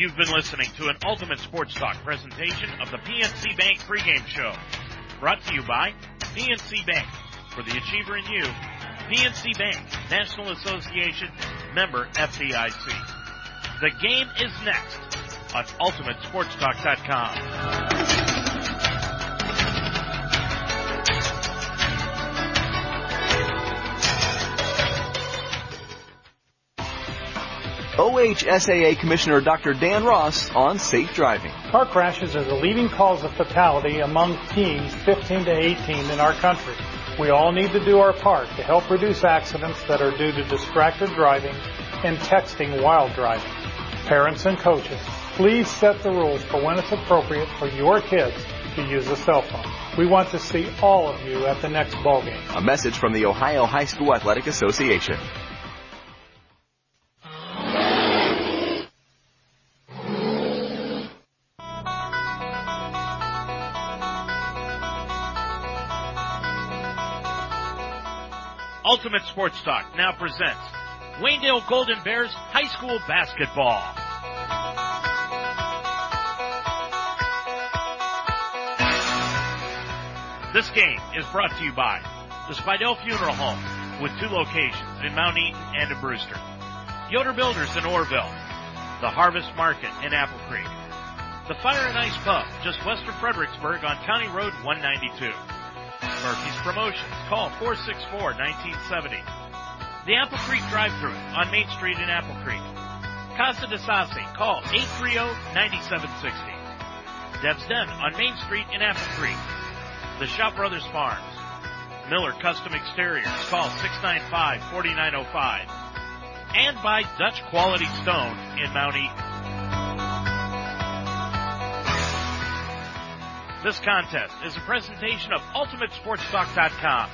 You've been listening to an Ultimate Sports Talk presentation of the PNC Bank pregame show. Brought to you by PNC Bank. For the achiever in you, PNC Bank, National Association, member FDIC. The game is next on UltimateSportsTalk.com. OHSAA Commissioner Dr. Dan Ross on safe driving. Car crashes are the leading cause of fatality among teens 15 to 18 in our country. We all need to do our part to help reduce accidents that are due to distracted driving and texting while driving. Parents and coaches, please set the rules for when it's appropriate for your kids to use a cell phone. We want to see all of you at the next ball game. A message from the Ohio High School Athletic Association. Ultimate Sports Talk now presents Waynedale Golden Bears High School Basketball. This game is brought to you by the Spidell Funeral Home with two locations in Mount Eaton and in Brewster. Yoder Builders in Orrville. The Harvest Market in Apple Creek. The Fire and Ice Pub just west of Fredericksburg on County Road 192. Murphy's Promotions. Call 464-1970. The Apple Creek Drive-Thru on Main Street in Apple Creek. Casa de Sassi. Call 830-9760. Deb's Den on Main Street in Apple Creek. The Shop Brothers Farms. Miller Custom Exteriors. Call 695-4905. And by Dutch Quality Stone in Mount Eaton. This contest is a presentation of UltimateSportsTalk.com.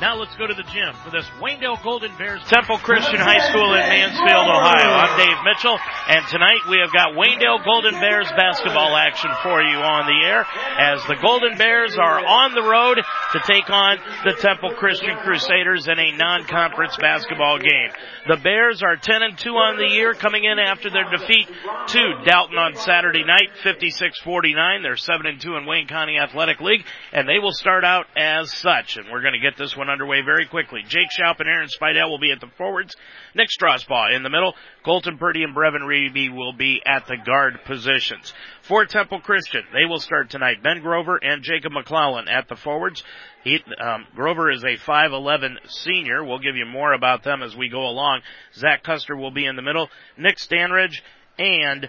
Now let's go to the gym for this Waynedale Golden Bears Temple Christian High School in Mansfield, Ohio. I'm Dave Mitchell, and tonight we have got Waynedale Golden Bears basketball action for you on the air as the Golden Bears are on the road to take on the Temple Christian Crusaders in a non-conference basketball game. The Bears are 10 and 2 on the year coming in after their defeat to Dalton on Saturday night, 56-49. They're 7 and 2 in Wayne County Athletic League, and they will start out as such, and we're going to get this one underway very quickly. Jake Schaub and Aaron Spidell will be at the forwards. Nick Strasbaugh in the middle. Colton Purdy and Brevin Reedy will be at the guard positions. For Temple Christian, they will start tonight. Ben Grover and Jacob McClellan at the forwards. He, um, Grover is a 5'11 senior. We'll give you more about them as we go along. Zach Custer will be in the middle. Nick Stanridge and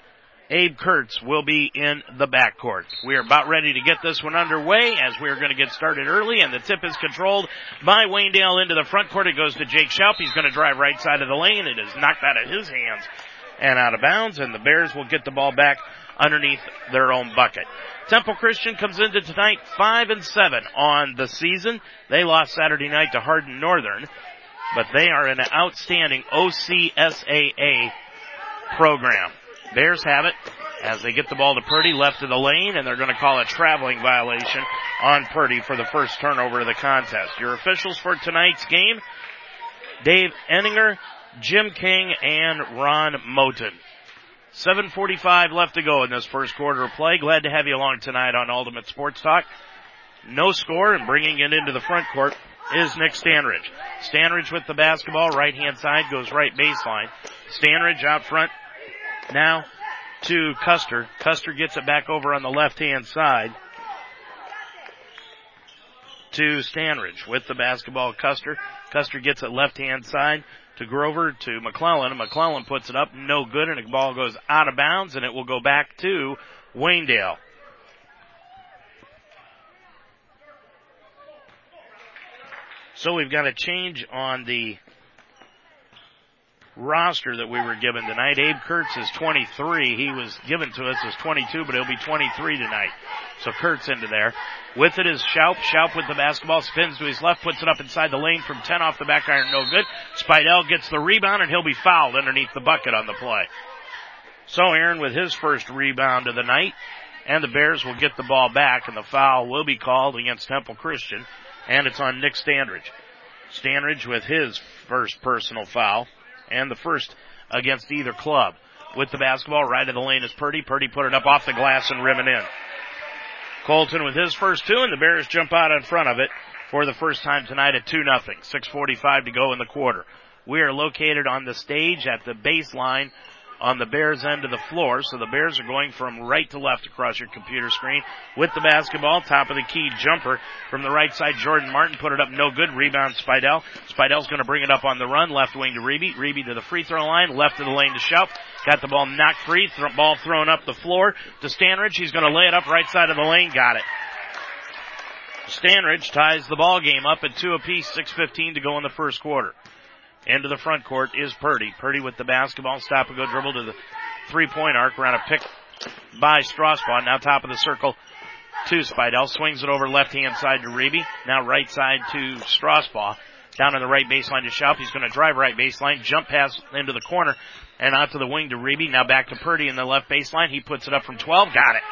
Abe Kurtz will be in the backcourt. We are about ready to get this one underway as we are going to get started early and the tip is controlled by Waynedale into the front court. It goes to Jake Schaub. He's going to drive right side of the lane. It is knocked out of his hands and out of bounds and the Bears will get the ball back underneath their own bucket. Temple Christian comes into tonight five and seven on the season. They lost Saturday night to Hardin Northern, but they are an outstanding OCSAA program. Bears have it as they get the ball to Purdy left of the lane and they're going to call a traveling violation on Purdy for the first turnover of the contest. Your officials for tonight's game, Dave Enninger, Jim King, and Ron Moten. 7.45 left to go in this first quarter of play. Glad to have you along tonight on Ultimate Sports Talk. No score and bringing it into the front court is Nick Stanridge. Stanridge with the basketball, right hand side, goes right baseline. Stanridge out front now to Custer. Custer gets it back over on the left hand side to Stanridge with the basketball. Custer. Custer gets it left hand side to Grover to McClellan. McClellan puts it up, no good, and the ball goes out of bounds, and it will go back to Waynedale. So we've got a change on the roster that we were given tonight. Abe Kurtz is 23. He was given to us as 22, but he'll be 23 tonight. So Kurtz into there. With it is Schaub. Schaub with the basketball spins to his left, puts it up inside the lane from 10 off the back iron, no good. Spidell gets the rebound and he'll be fouled underneath the bucket on the play. So Aaron with his first rebound of the night, and the Bears will get the ball back, and the foul will be called against Temple Christian, and it's on Nick Standridge. Standridge with his first personal foul and the first against either club. with the basketball. Right of the lane is Purdy. Purdy put it up off the glass and rim it in. Colton with his first two, and the Bears jump out in front of it for the first time tonight at 2 nothing. 6.45 to go in the quarter. We are located on the stage at the baseline on the Bears end of the floor. So the Bears are going from right to left across your computer screen with the basketball. Top of the key jumper from the right side. Jordan Martin put it up no good. Rebound Spidell. Spidell's going to bring it up on the run. Left wing to Reeby. Reeby to the free throw line. Left of the lane to Schaub. Got the ball knocked free. Th- ball thrown up the floor to Stanridge. He's going to lay it up right side of the lane. Got it. Stanridge ties the ball game up at two apiece. 6.15 to go in the first quarter. Into the front court is Purdy. Purdy with the basketball. Stop and go dribble to the three point arc. Around a pick by Strasbaugh. Now top of the circle to Spidell. Swings it over left hand side to Reeby. Now right side to Strasbaugh. Down to the right baseline to Schaub. He's going to drive right baseline. Jump pass into the corner and out to the wing to Reeby. Now back to Purdy in the left baseline. He puts it up from 12. Got it.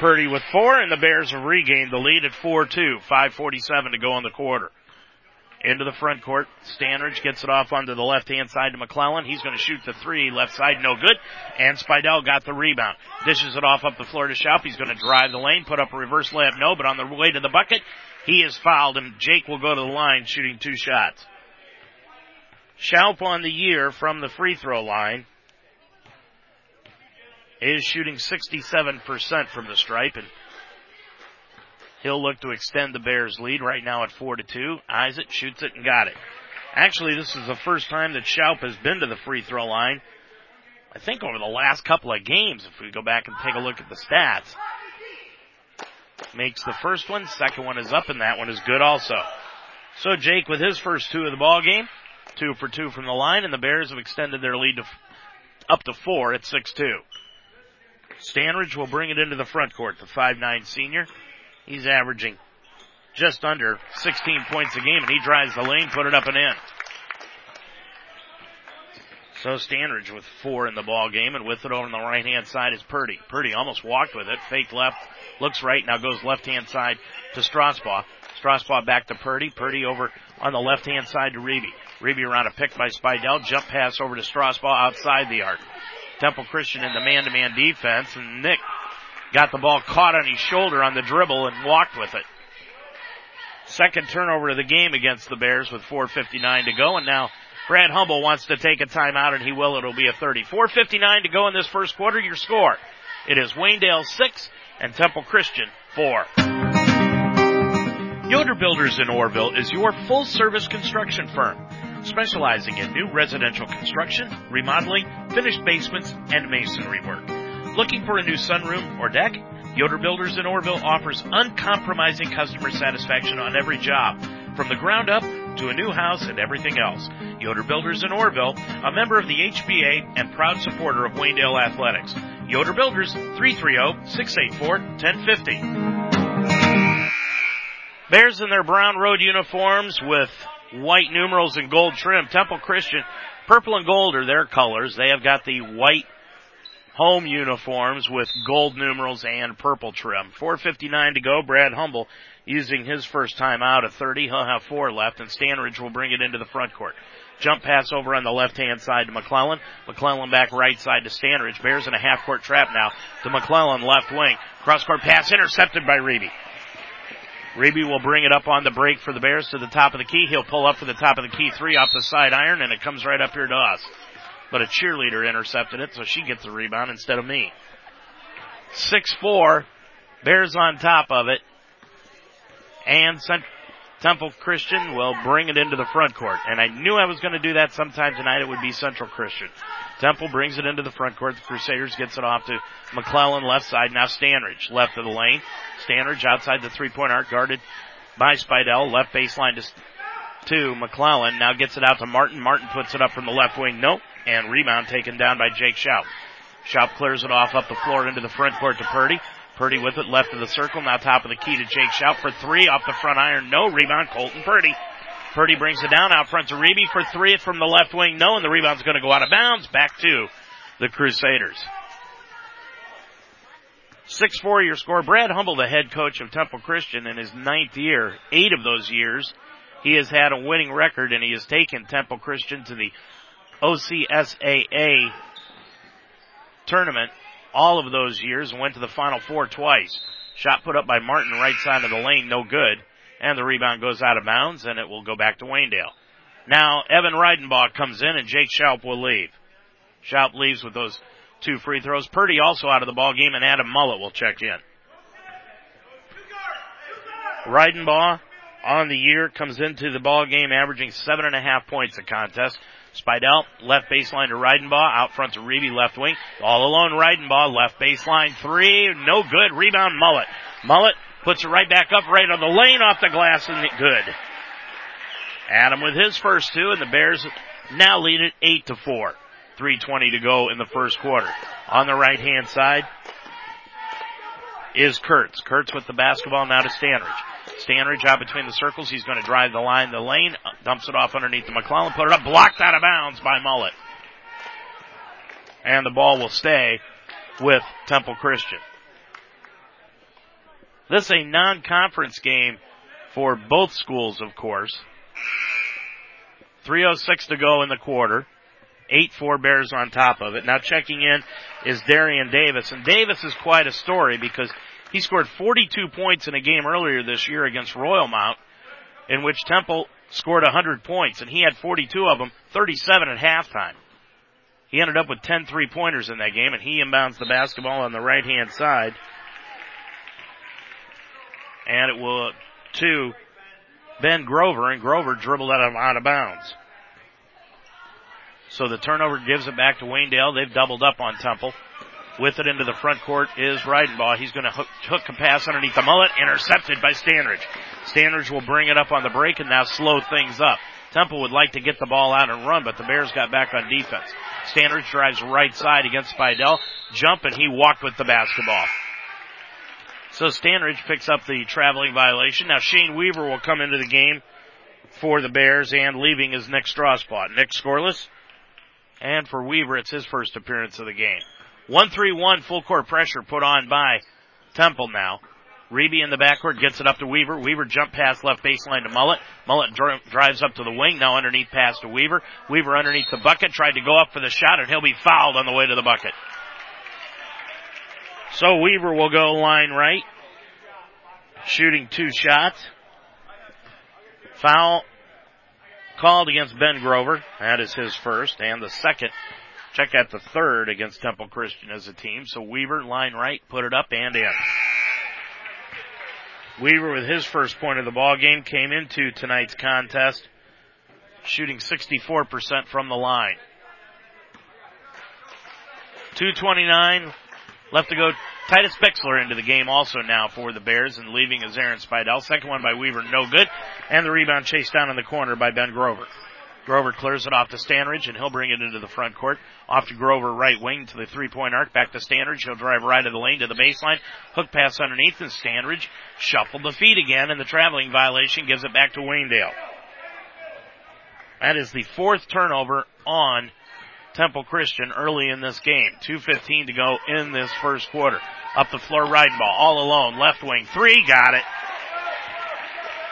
Purdy with four and the Bears have regained the lead at 4-2. 5.47 to go in the quarter into the front court. Stanridge gets it off onto the left hand side to McClellan. He's going to shoot the three. Left side, no good. And Spidell got the rebound. Dishes it off up the floor to Schaub. He's going to drive the lane, put up a reverse layup, no, but on the way to the bucket, he is fouled and Jake will go to the line shooting two shots. Schaub on the year from the free throw line is shooting 67% from the stripe and He'll look to extend the Bears lead right now at four to two. Eyes it, shoots it, and got it. Actually, this is the first time that Schaub has been to the free throw line. I think over the last couple of games, if we go back and take a look at the stats. Makes the first one, second one is up, and that one is good also. So Jake with his first two of the ball game, two for two from the line, and the Bears have extended their lead to up to four at six two. Stanridge will bring it into the front court, the five nine senior. He's averaging just under 16 points a game, and he drives the lane, put it up and in. So Stanridge with four in the ball game, and with it over on the right hand side is Purdy. Purdy almost walked with it, fake left, looks right, now goes left hand side to Strasbaugh. Strasbaugh back to Purdy. Purdy over on the left hand side to Reeby. Reeby around a pick by Spidell. Jump pass over to Strasbaugh outside the arc. Temple Christian in the man to man defense, and Nick got the ball caught on his shoulder on the dribble and walked with it. Second turnover of the game against the Bears with 4.59 to go, and now Brad Humble wants to take a timeout, and he will. It'll be a 30. 4.59 to go in this first quarter. Your score. It is Waynedale 6 and Temple Christian 4. Yoder Builders in Orrville is your full service construction firm, specializing in new residential construction, remodeling, finished basements, and masonry work. Looking for a new sunroom or deck? Yoder Builders in Orrville offers uncompromising customer satisfaction on every job, from the ground up to a new house and everything else. Yoder Builders in Orrville, a member of the HBA and proud supporter of Waynedale Athletics. Yoder Builders, 330-684-1050. Bears in their brown road uniforms with white numerals and gold trim. Temple Christian, purple and gold are their colors. They have got the white home uniforms with gold numerals and purple trim. 4.59 to go. Brad Humble using his first time out of 30. He'll have four left and Stanridge will bring it into the front court. Jump pass over on the left hand side to McClellan. McClellan back right side to Stanridge. Bears in a half court trap now to McClellan left wing. Cross court pass intercepted by Reeby. Reeby will bring it up on the break for the Bears to the top of the key. He'll pull up for the top of the key three off the side iron and it comes right up here to us but a cheerleader intercepted it, so she gets the rebound instead of me. 6-4, Bears on top of it, and Cent- Temple Christian will bring it into the front court. And I knew I was going to do that sometime tonight. It would be Central Christian. Temple brings it into the front court. The Crusaders gets it off to McClellan left side. Now Stanridge left of the lane. Stanridge outside the three point arc guarded by Spidell. Left baseline to, to McClellan. Now gets it out to Martin. Martin puts it up from the left wing. Nope and rebound taken down by Jake Schaub. Schaub clears it off up the floor into the front court to Purdy. Purdy with it left of the circle, now top of the key to Jake Schaub for three off the front iron, no rebound, Colton Purdy. Purdy brings it down out front to Reeby for three from the left wing, no, and the rebound's gonna go out of bounds, back to the Crusaders. 6-4 your score. Brad Humble, the head coach of Temple Christian in his ninth year, eight of those years, he has had a winning record and he has taken Temple Christian to the OCSAA tournament all of those years and went to the Final Four twice. Shot put up by Martin right side of the lane, no good. And the rebound goes out of bounds and it will go back to Waynedale. Now Evan Reidenbach comes in and Jake Schaub will leave. Schaub leaves with those two free throws. Purdy also out of the ball game and Adam Mullet will check in. Reidenbach on the year comes into the ball game averaging seven and a half points a contest. Spidell, left baseline to Reidenbaugh, out front to Reeby, left wing. All alone, Reidenbaugh, left baseline three, no good. Rebound, Mullet. Mullet puts it right back up, right on the lane, off the glass, and good. Adam with his first two, and the Bears now lead it eight to four. 320 to go in the first quarter. On the right hand side is Kurtz. Kurtz with the basketball now to Stanridge. Stanridge out between the circles. He's going to drive the line, the lane, dumps it off underneath the McClellan, put it up, blocked out of bounds by Mullet. And the ball will stay with Temple Christian. This is a non-conference game for both schools, of course. 306 to go in the quarter. 8-4 Bears on top of it. Now checking in is Darian Davis. And Davis is quite a story because he scored 42 points in a game earlier this year against Royalmount in which Temple scored 100 points and he had 42 of them, 37 at halftime. He ended up with 10 three pointers in that game and he inbounds the basketball on the right hand side. And it will to Ben Grover and Grover dribbled out of, out of bounds. So the turnover gives it back to Waynedale. They've doubled up on Temple. With it into the front court is Reidenbaugh. He's going to hook, hook a pass underneath the mullet, intercepted by Standridge. Standridge will bring it up on the break and now slow things up. Temple would like to get the ball out and run, but the Bears got back on defense. Standridge drives right side against Spidell. Jump and he walked with the basketball. So Standridge picks up the traveling violation. Now Shane Weaver will come into the game for the Bears and leaving his next Nick Strasbaugh. Nick scoreless. And for Weaver, it's his first appearance of the game. 1-3-1 full court pressure put on by Temple now. Reeby in the backcourt gets it up to Weaver. Weaver jump pass left baseline to Mullet. Mullet dr- drives up to the wing. Now underneath pass to Weaver. Weaver underneath the bucket. Tried to go up for the shot and he'll be fouled on the way to the bucket. So Weaver will go line right. Shooting two shots. Foul called against Ben Grover. That is his first and the second Check out the third against Temple Christian as a team. So Weaver, line right, put it up and in. Weaver with his first point of the ball game came into tonight's contest shooting 64% from the line. 229 left to go. Titus Bixler into the game also now for the Bears and leaving is Aaron Spidell. Second one by Weaver, no good. And the rebound chased down in the corner by Ben Grover. Grover clears it off to Stanridge and he'll bring it into the front court. Off to Grover right wing to the three point arc. Back to Stanridge. He'll drive right of the lane to the baseline. Hook pass underneath and Stanridge shuffled the feet again and the traveling violation gives it back to Waynedale. That is the fourth turnover on Temple Christian early in this game. 2.15 to go in this first quarter. Up the floor, Reidenbaugh, all alone, left wing, three, got it.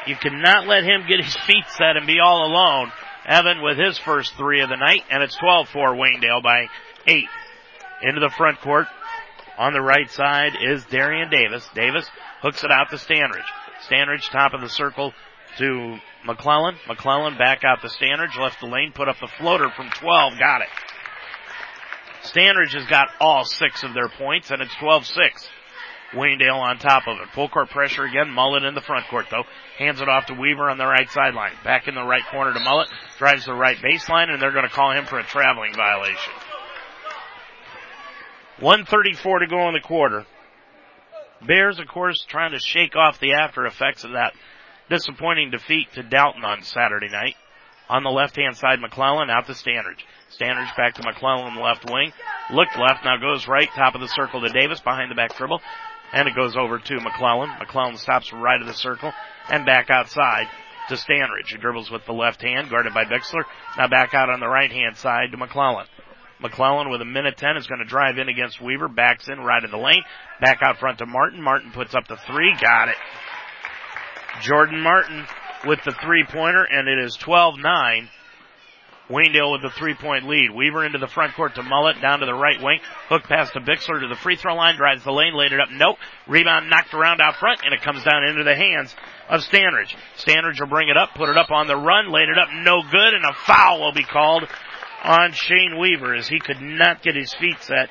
You cannot let him get his feet set and be all alone. Evan with his first three of the night, and it's 12-4 Waynedale by eight. Into the front court. On the right side is Darian Davis. Davis hooks it out to Stanridge. Stanridge top of the circle to McClellan. McClellan back out to Stanridge, left the lane, put up the floater from 12, got it. Stanridge has got all six of their points, and it's 12-6. Waynedale on top of it. Full court pressure again. Mullet in the front court though. Hands it off to Weaver on the right sideline. Back in the right corner to Mullet. Drives the right baseline and they're going to call him for a traveling violation. 134 to go in the quarter. Bears, of course, trying to shake off the after effects of that disappointing defeat to Dalton on Saturday night. On the left hand side, McClellan out to Standridge. Standridge back to McClellan left wing. Looked left, now goes right, top of the circle to Davis, behind the back dribble. And it goes over to McClellan. McClellan stops right of the circle and back outside to Stanridge, He dribbles with the left hand, guarded by Bixler. Now back out on the right hand side to McClellan. McClellan with a minute 10 is going to drive in against Weaver, backs in right in the lane, back out front to Martin. Martin puts up the three, got it. Jordan Martin with the three pointer, and it is 12-9 Waynedale with the three point lead. Weaver into the front court to Mullet, down to the right wing. Hook pass to Bixler to the free throw line, drives the lane, laid it up. Nope. Rebound knocked around out front, and it comes down into the hands of Standridge. Standridge will bring it up, put it up on the run, laid it up, no good, and a foul will be called on Shane Weaver as he could not get his feet set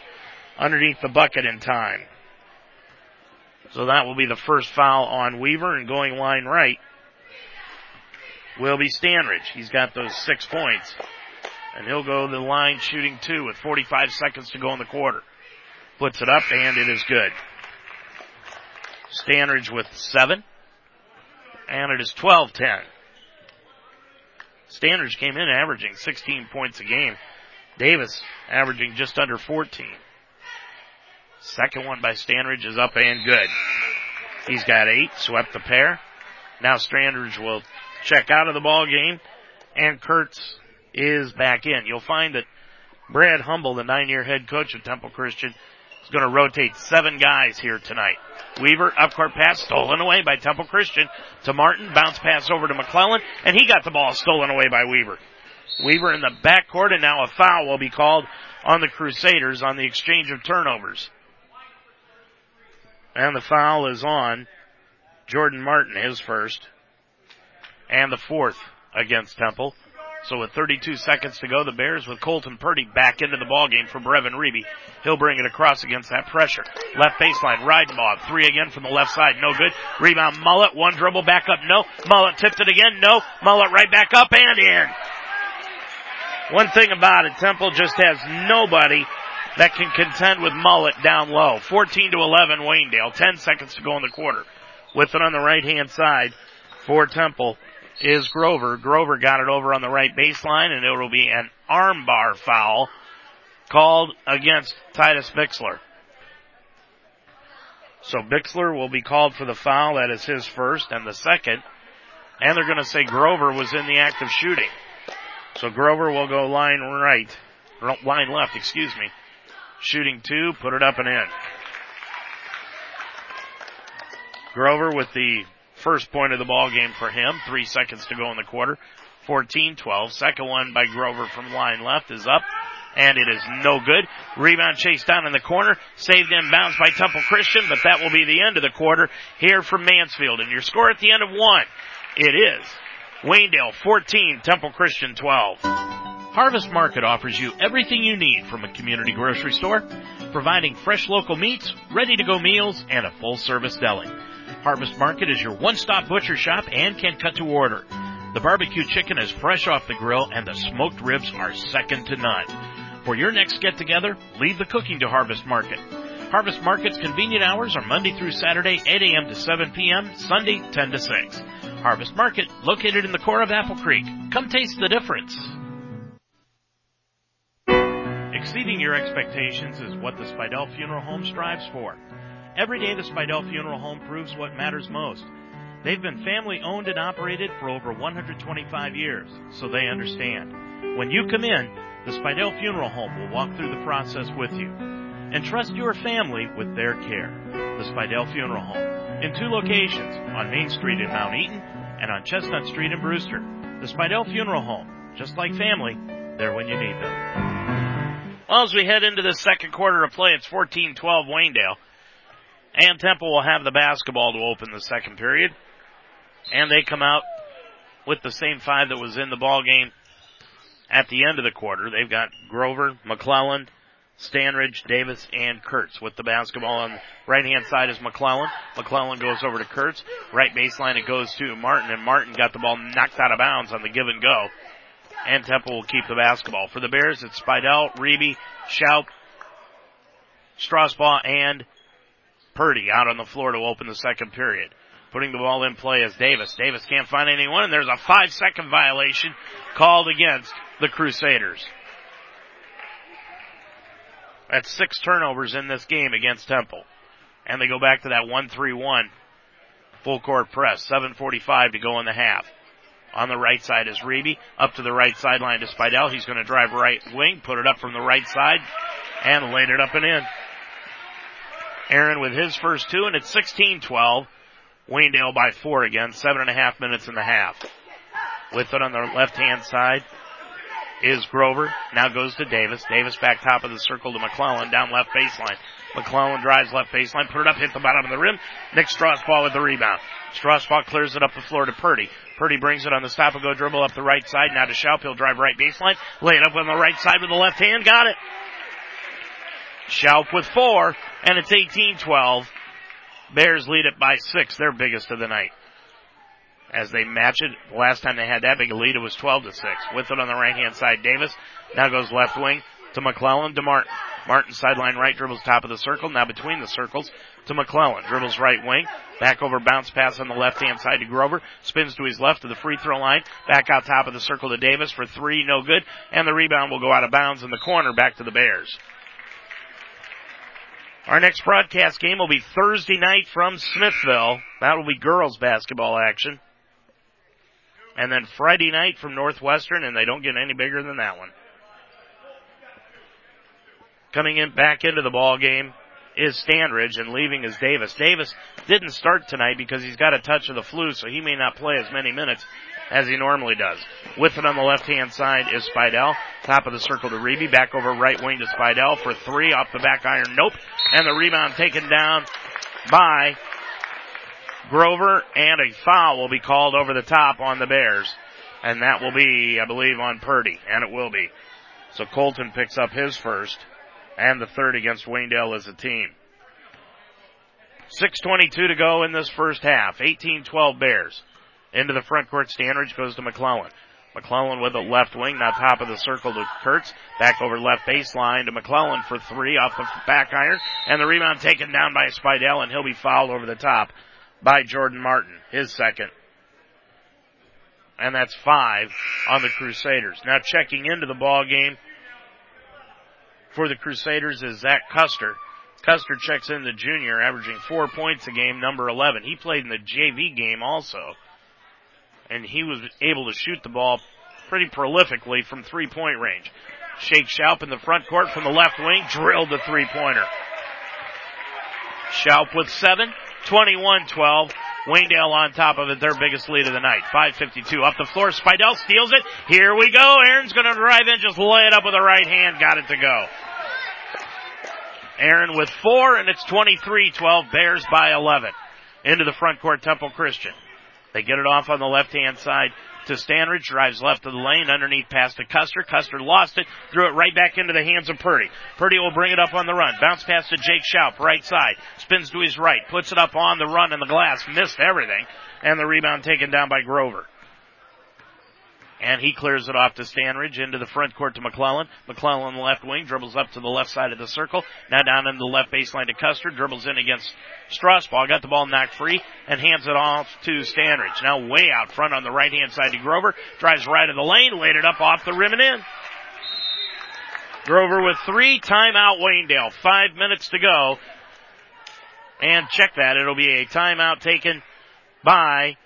underneath the bucket in time. So that will be the first foul on Weaver and going line right will be Standridge. He's got those six points. And he'll go the line shooting two with 45 seconds to go in the quarter. Puts it up and it is good. Standridge with seven. And it is 12-10. Standridge came in averaging 16 points a game. Davis averaging just under 14. Second one by Standridge is up and good. He's got eight, swept the pair. Now Standridge will check out of the ball game, and Kurtz is back in. You'll find that Brad Humble, the nine-year head coach of Temple Christian, is going to rotate seven guys here tonight. Weaver, up court pass, stolen away by Temple Christian to Martin, bounce pass over to McClellan, and he got the ball stolen away by Weaver. Weaver in the backcourt, and now a foul will be called on the Crusaders on the exchange of turnovers. And the foul is on Jordan Martin, his first and the fourth against Temple. So with 32 seconds to go, the Bears with Colton Purdy back into the ballgame for Brevin Reeby. He'll bring it across against that pressure. Left baseline, Reidenbaugh. Three again from the left side, no good. Rebound Mullet, one dribble back up, no. Mullet tipped it again, no. Mullet right back up and in. One thing about it, Temple just has nobody that can contend with Mullet down low. 14 to 11 Waynedale. 10 seconds to go in the quarter. With it on the right hand side for Temple is Grover. Grover got it over on the right baseline and it will be an armbar foul called against Titus Bixler. So Bixler will be called for the foul. That is his first and the second. And they're going to say Grover was in the act of shooting. So Grover will go line right, line left, excuse me. Shooting two, put it up and in. Grover with the First point of the ball game for him. Three seconds to go in the quarter. 14-12. Second one by Grover from line left is up. And it is no good. Rebound chased down in the corner. Saved in bounds by Temple Christian, but that will be the end of the quarter here from Mansfield. And your score at the end of one, it is Waynedale 14, Temple Christian 12. Harvest Market offers you everything you need from a community grocery store, providing fresh local meats, ready to go meals, and a full service deli. Harvest Market is your one-stop butcher shop and can cut to order. The barbecue chicken is fresh off the grill and the smoked ribs are second to none. For your next get together, leave the cooking to Harvest Market. Harvest Market's convenient hours are Monday through Saturday, 8 a.m. to 7 p.m., Sunday, 10 to 6. Harvest Market, located in the core of Apple Creek. Come taste the difference. Exceeding your expectations is what the Spidell Funeral Home strives for. Every day, the Spidell Funeral Home proves what matters most. They've been family owned and operated for over 125 years, so they understand. When you come in, the Spidell Funeral Home will walk through the process with you. Entrust your family with their care. The Spidell Funeral Home. In two locations, on Main Street in Mount Eaton and on Chestnut Street in Brewster. The Spidell Funeral Home. Just like family, they're when you need them. Well, as we head into the second quarter of play, it's 14-12 Waynedale. And Temple will have the basketball to open the second period. And they come out with the same five that was in the ball game at the end of the quarter. They've got Grover, McClellan, Standridge, Davis, and Kurtz with the basketball on the right hand side is McClellan. McClellan goes over to Kurtz. Right baseline it goes to Martin and Martin got the ball knocked out of bounds on the give and go. And Temple will keep the basketball. For the Bears, it's Spidell, Reeby, Schaub, Strasbaugh, and Purdy out on the floor to open the second period. Putting the ball in play as Davis. Davis can't find anyone and there's a five second violation called against the Crusaders. That's six turnovers in this game against Temple. And they go back to that 1-3-1 full court press. 7.45 to go in the half. On the right side is Reeby. Up to the right sideline to Spidell. He's going to drive right wing, put it up from the right side, and laid it up and in. Aaron with his first two, and it's 16-12. Waynedale by four again, seven and a half minutes in the half. With it on the left hand side is Grover. Now goes to Davis. Davis back top of the circle to McClellan down left baseline. McClellan drives left baseline, put it up, hit the bottom of the rim. Nick Strasbaugh with the rebound. Strasbaugh clears it up the floor to Purdy. Purdy brings it on the stop and go dribble up the right side. Now to Schaub. He'll drive right baseline. Lay it up on the right side with the left hand. Got it. Schaub with four, and it's 18-12. Bears lead it by six, their biggest of the night. As they match it, last time they had that big a lead, it was 12 to 6. With it on the right hand side, Davis. Now goes left wing to McClellan to Martin. Martin sideline right dribbles top of the circle. Now between the circles to McClellan. Dribbles right wing. Back over bounce pass on the left hand side to Grover. Spins to his left to the free throw line. Back out top of the circle to Davis for three. No good. And the rebound will go out of bounds in the corner back to the Bears. Our next broadcast game will be Thursday night from Smithville. That will be girls basketball action. And then Friday night from Northwestern, and they don't get any bigger than that one. Coming in back into the ball game is Standridge and leaving is Davis. Davis didn't start tonight because he's got a touch of the flu, so he may not play as many minutes as he normally does. With it on the left hand side is Spidell. Top of the circle to Reeby. Back over right wing to Spidell for three off the back iron. Nope. And the rebound taken down by Grover and a foul will be called over the top on the Bears. And that will be, I believe, on Purdy. And it will be. So Colton picks up his first and the third against Waynedale as a team. 6.22 to go in this first half. 18-12 Bears. Into the front court, Standridge goes to McClellan. McClellan with a left wing, now top of the circle to Kurtz. Back over left baseline to McClellan for three off the back iron. And the rebound taken down by Spidell and he'll be fouled over the top by Jordan Martin, his second. And that's five on the Crusaders. Now checking into the ball game for the Crusaders is Zach Custer. Custer checks in the junior, averaging four points a game, number 11. He played in the JV game also. And he was able to shoot the ball pretty prolifically from three point range. Jake Schaub in the front court from the left wing, drilled the three pointer. Schaub with seven, 21-12. Waynedale on top of it, their biggest lead of the night. 5.52 up the floor. Spidell steals it. Here we go. Aaron's gonna drive in, just lay it up with the right hand. Got it to go. Aaron with four, and it's 23-12. Bears by 11. Into the front court, Temple Christian. They get it off on the left hand side to Standridge, drives left of the lane, underneath pass to Custer. Custer lost it, threw it right back into the hands of Purdy. Purdy will bring it up on the run. Bounce pass to Jake Schaub, right side. Spins to his right, puts it up on the run in the glass, missed everything, and the rebound taken down by Grover. And he clears it off to Standridge into the front court to McClellan. McClellan left wing dribbles up to the left side of the circle. Now down in the left baseline to Custer. Dribbles in against Strasbaugh. Got the ball knocked free and hands it off to Standridge. Now way out front on the right hand side to Grover. Drives right of the lane. Laid it up off the rim and in. Grover with three. Timeout Waynedale. Five minutes to go. And check that. It'll be a timeout taken by,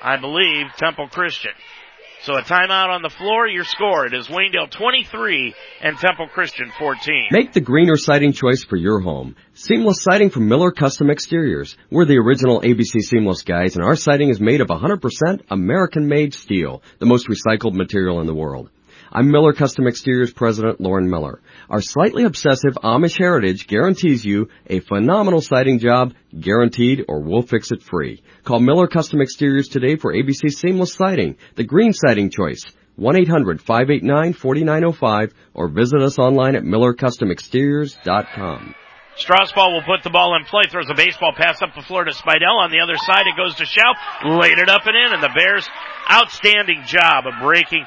I believe, Temple Christian. So a timeout on the floor, your score. It is Waynedale 23 and Temple Christian 14. Make the greener siding choice for your home. Seamless siding from Miller Custom Exteriors. We're the original ABC Seamless guys and our siding is made of 100% American made steel, the most recycled material in the world. I'm Miller Custom Exteriors President Lauren Miller. Our slightly obsessive Amish heritage guarantees you a phenomenal siding job, guaranteed or we'll fix it free. Call Miller Custom Exteriors today for ABC Seamless Siding, the green siding choice. 1-800-589-4905 or visit us online at millercustomexteriors.com. Strasbaugh will put the ball in play, throws a baseball pass up the floor to Spidell. On the other side, it goes to Schaub, laid it up and in, and the Bears, outstanding job of breaking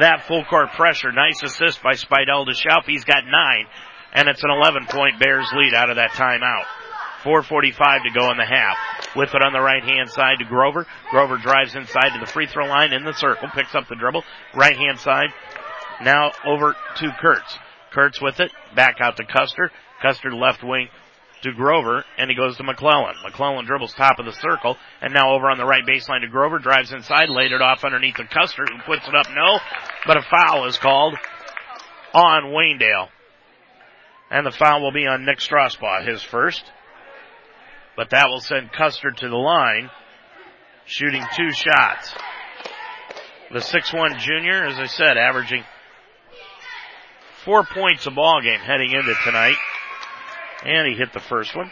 that full court pressure. Nice assist by Spidell to Schaub. He's got nine, and it's an 11 point Bears lead out of that timeout. 4.45 to go in the half. With it on the right hand side to Grover. Grover drives inside to the free throw line in the circle, picks up the dribble. Right hand side. Now over to Kurtz. Kurtz with it. Back out to Custer. Custer left wing to Grover, and he goes to McClellan. McClellan dribbles top of the circle, and now over on the right baseline to Grover, drives inside, laid it off underneath the Custer, who puts it up no, but a foul is called on Waynedale. And the foul will be on Nick Strasbaugh, his first. But that will send Custer to the line, shooting two shots. The 6-1 junior, as I said, averaging four points a ball game heading into tonight. And he hit the first one.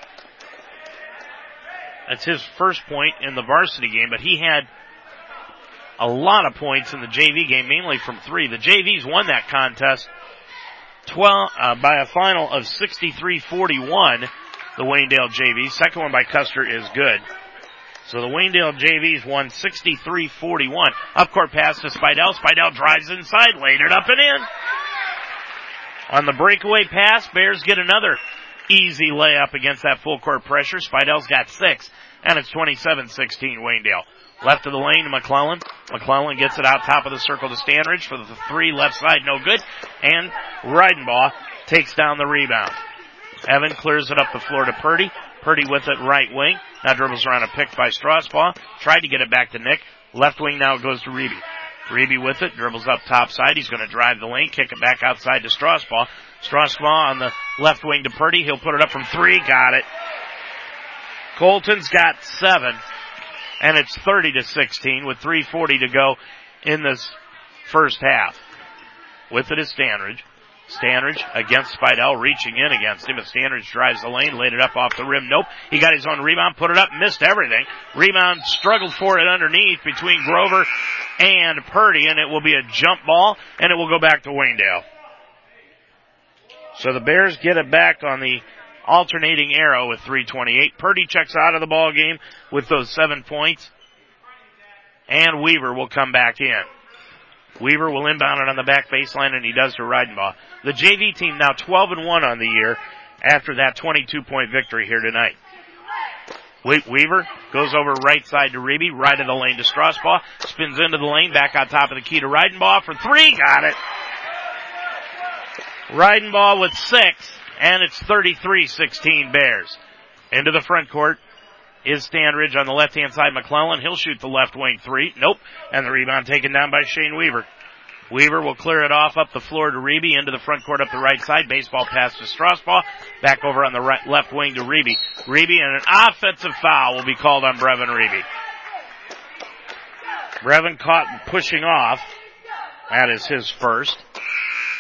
That's his first point in the varsity game, but he had a lot of points in the JV game, mainly from three. The JVs won that contest 12, uh, by a final of 63-41, the Waynedale JVs. Second one by Custer is good. So the Waynedale JVs won 63-41. Upcourt pass to Spidell. Spidell drives inside, laid it up and in. On the breakaway pass, Bears get another easy layup against that full court pressure. Spidell's got six, and it's 27-16 Waynedale. Left of the lane to McClellan. McClellan gets it out top of the circle to Standridge for the three left side, no good. And Reidenbaugh takes down the rebound. Evan clears it up the floor to Purdy. Purdy with it right wing. Now dribbles around a pick by Strasbaugh. Tried to get it back to Nick. Left wing now goes to Reeby. Reeby with it, dribbles up top side. He's going to drive the lane, kick it back outside to Strasbaugh. Strasbaugh on the left wing to Purdy. He'll put it up from three. Got it. Colton's got seven and it's 30 to 16 with 340 to go in this first half. With it is Standridge. Standridge against Spidell, reaching in against him. If Standridge drives the lane, laid it up off the rim. Nope. He got his own rebound, put it up, missed everything. Rebound struggled for it underneath between Grover and Purdy, and it will be a jump ball, and it will go back to Waynedale. So the Bears get it back on the alternating arrow with 328. Purdy checks out of the ball game with those seven points. And Weaver will come back in. Weaver will inbound it on the back baseline and he does to Reidenbaugh. The JV team now 12 and 1 on the year after that 22 point victory here tonight. Weaver goes over right side to Reeby, right of the lane to Strasbaugh, spins into the lane, back on top of the key to Reidenbaugh for three, got it. Reidenbaugh with six, and it's 33-16 Bears. Into the front court is Standridge on the left hand side. McClellan, he'll shoot the left wing three. Nope. And the rebound taken down by Shane Weaver. Weaver will clear it off up the floor to Reeby into the front court up the right side. Baseball pass to Strasbaugh. Back over on the right, left wing to Reeby. Reeby and an offensive foul will be called on Brevin Reeby. Brevin caught pushing off. That is his first.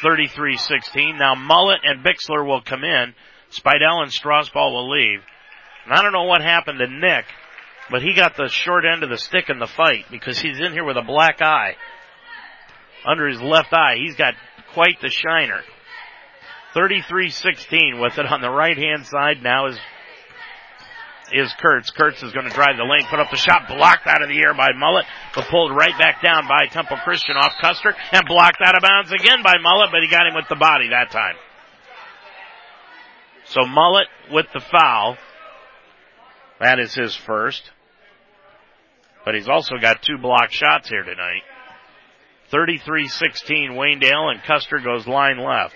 33-16. Now Mullet and Bixler will come in. Spidell and Strasbaugh will leave. And I don't know what happened to Nick, but he got the short end of the stick in the fight because he's in here with a black eye. Under his left eye, he's got quite the shiner. 33-16 with it on the right hand side now is is Kurtz. Kurtz is going to drive the lane, put up the shot, blocked out of the air by Mullet, but pulled right back down by Temple Christian off Custer, and blocked out of bounds again by Mullet, but he got him with the body that time. So Mullet with the foul. That is his first. But he's also got two blocked shots here tonight. 33-16 Waynedale and Custer goes line left.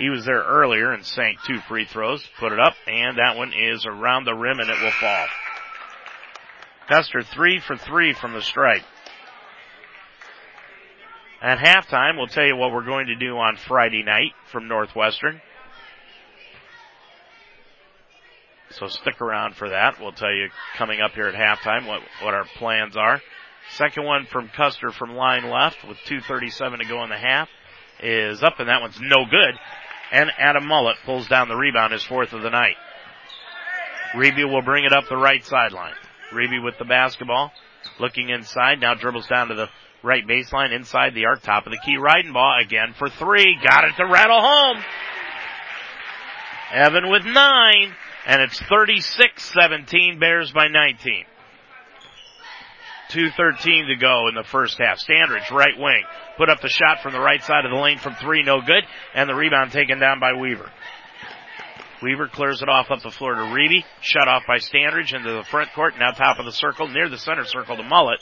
He was there earlier and sank two free throws, put it up, and that one is around the rim and it will fall. Custer three for three from the stripe. At halftime, we'll tell you what we're going to do on Friday night from Northwestern. So stick around for that. We'll tell you coming up here at halftime what, what our plans are. Second one from Custer from line left with 2.37 to go in the half is up and that one's no good and Adam Mullet pulls down the rebound, his fourth of the night. Reeby will bring it up the right sideline. Reeby with the basketball, looking inside, now dribbles down to the right baseline, inside the arc, top of the key, riding ball again for three, got it to rattle home. Evan with nine, and it's 36-17, Bears by 19. 2.13 to go in the first half. Standridge, right wing. Put up the shot from the right side of the lane from three, no good. And the rebound taken down by Weaver. Weaver clears it off up the floor to Reedy. Shut off by Standridge into the front court. Now top of the circle, near the center circle to Mullet.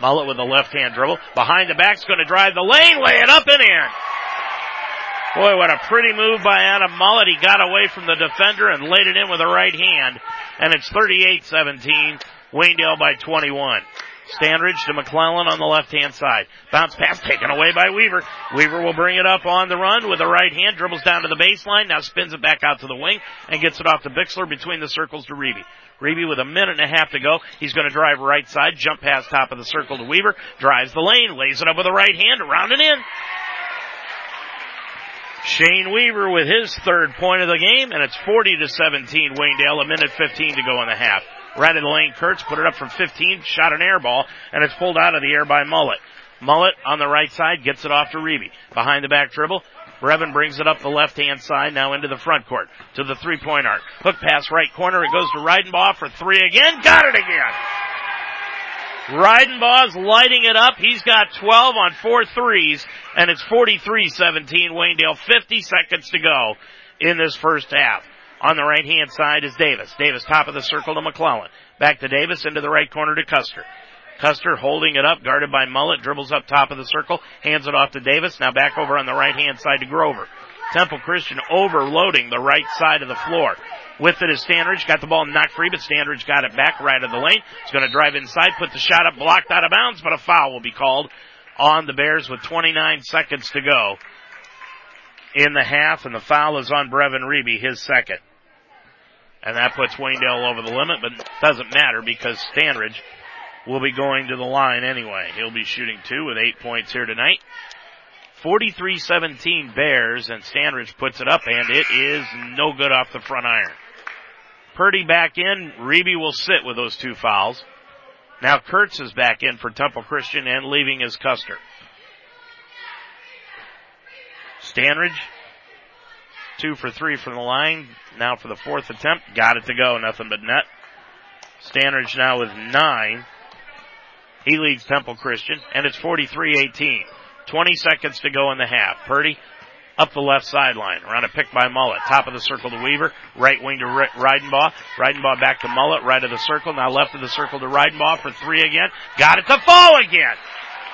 Mullet with a left hand dribble. Behind the back's going to drive the lane, lay it up and in. Boy, what a pretty move by Adam Mullet. He got away from the defender and laid it in with a right hand. And it's 38-17, Waynedale by 21. Standridge to McClellan on the left hand side. Bounce pass taken away by Weaver. Weaver will bring it up on the run with the right hand, dribbles down to the baseline, now spins it back out to the wing and gets it off to Bixler between the circles to Reeby. Reeby with a minute and a half to go. He's going to drive right side, jump past top of the circle to Weaver, drives the lane, lays it up with the right hand, around and in. Shane Weaver with his third point of the game, and it's 40 to 17 Waynedale, a minute 15 to go in the half. Right of the lane, Kurtz put it up from 15, shot an air ball, and it's pulled out of the air by Mullet. Mullet on the right side gets it off to Reeby. Behind the back dribble, Brevin brings it up the left hand side, now into the front court, to the three point arc. Hook pass right corner, it goes to Reidenbaugh for three again, got it again! Reidenbaugh's lighting it up. He's got 12 on four threes, and it's 43-17 Waynedale. 50 seconds to go in this first half. On the right hand side is Davis. Davis top of the circle to McClellan. Back to Davis into the right corner to Custer. Custer holding it up, guarded by Mullet, dribbles up top of the circle, hands it off to Davis, now back over on the right hand side to Grover. Temple Christian overloading the right side of the floor. With it is Standridge, got the ball knocked free, but Standridge got it back right of the lane. He's gonna drive inside, put the shot up, blocked out of bounds, but a foul will be called on the Bears with 29 seconds to go in the half, and the foul is on Brevin Reeby, his second. And that puts Waynedale over the limit, but it doesn't matter because Standridge will be going to the line anyway. He'll be shooting two with eight points here tonight. 43-17 Bears and Standridge puts it up and it is no good off the front iron. Purdy back in. Reeby will sit with those two fouls. Now Kurtz is back in for Temple Christian and leaving is Custer. Standridge, two for three from the line. Now for the fourth attempt. Got it to go. Nothing but net. Standridge now with nine. He leads Temple Christian, and it's 43-18. 20 seconds to go in the half. Purdy up the left sideline. Around a pick by Mullet. Top of the circle to Weaver. Right wing to Reidenbaugh. Reidenbaugh back to Mullet. Right of the circle. Now left of the circle to Reidenbaugh for three again. Got it to fall again.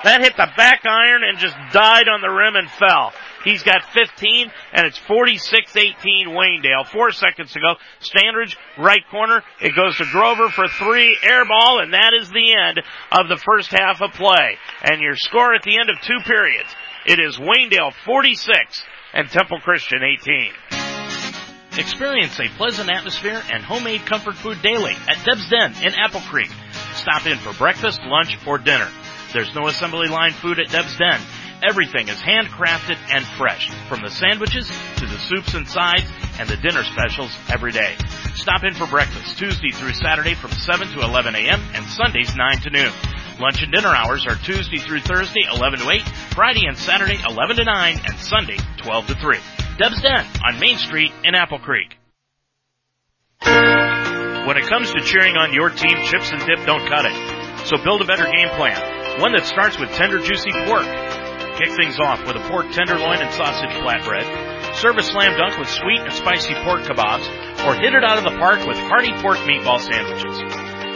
That hit the back iron and just died on the rim and fell. He's got 15 and it's 46-18 Waynedale. Four seconds to go. Standridge, right corner. It goes to Grover for three. Air ball and that is the end of the first half of play. And your score at the end of two periods. It is Waynedale 46 and Temple Christian 18. Experience a pleasant atmosphere and homemade comfort food daily at Deb's Den in Apple Creek. Stop in for breakfast, lunch, or dinner. There's no assembly line food at Deb's Den. Everything is handcrafted and fresh, from the sandwiches to the soups and sides and the dinner specials every day. Stop in for breakfast Tuesday through Saturday from 7 to 11 a.m. and Sundays 9 to noon. Lunch and dinner hours are Tuesday through Thursday 11 to 8, Friday and Saturday 11 to 9, and Sunday 12 to 3. Deb's Den on Main Street in Apple Creek. When it comes to cheering on your team, chips and dip don't cut it. So build a better game plan. One that starts with tender juicy pork Kick things off with a pork tenderloin and sausage flatbread. Serve a slam dunk with sweet and spicy pork kebabs, or hit it out of the park with hearty pork meatball sandwiches.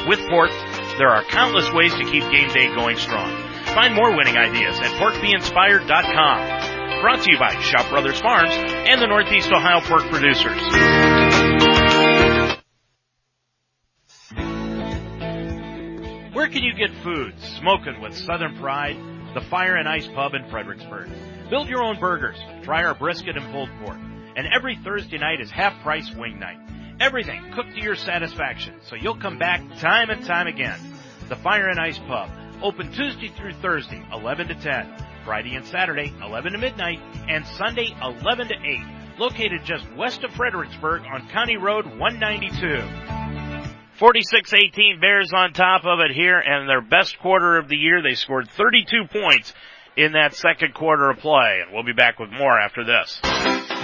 With pork, there are countless ways to keep game day going strong. Find more winning ideas at porkbeinspired.com. Brought to you by Shop Brothers Farms and the Northeast Ohio Pork Producers. Where can you get food smoking with Southern pride? the Fire and Ice Pub in Fredericksburg. Build your own burgers, try our brisket and pulled pork. And every Thursday night is half price wing night. Everything cooked to your satisfaction, so you'll come back time and time again. The Fire and Ice Pub, open Tuesday through Thursday, 11 to 10, Friday and Saturday, 11 to midnight, and Sunday, 11 to 8, located just west of Fredericksburg on County Road 192. 46-18 Bears on top of it here and their best quarter of the year. They scored 32 points in that second quarter of play. And we'll be back with more after this.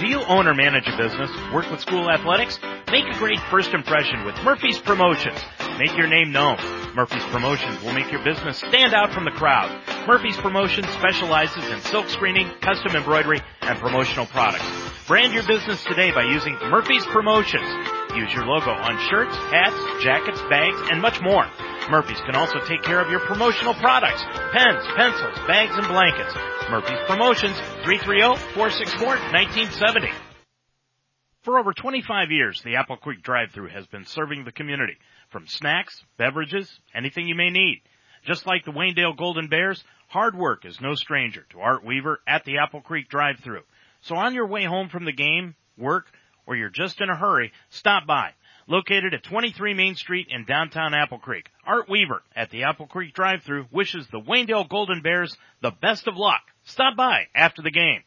Do you own or manage a business? Work with school athletics? Make a great first impression with Murphy's Promotions. Make your name known. Murphy's Promotions will make your business stand out from the crowd. Murphy's Promotions specializes in silk screening, custom embroidery, and promotional products. Brand your business today by using Murphy's Promotions. Use your logo on shirts, hats, jackets, bags, and much more. Murphy's can also take care of your promotional products, pens, pencils, bags, and blankets. Murphy's Promotions, 330-464-1970. For over 25 years, the Apple Creek drive-thru has been serving the community. From snacks, beverages, anything you may need. Just like the Waynedale Golden Bears, hard work is no stranger to Art Weaver at the Apple Creek drive-thru. So on your way home from the game, work, or you're just in a hurry, stop by. Located at 23 Main Street in downtown Apple Creek, Art Weaver at the Apple Creek drive-thru wishes the Waynedale Golden Bears the best of luck. Stop by after the game.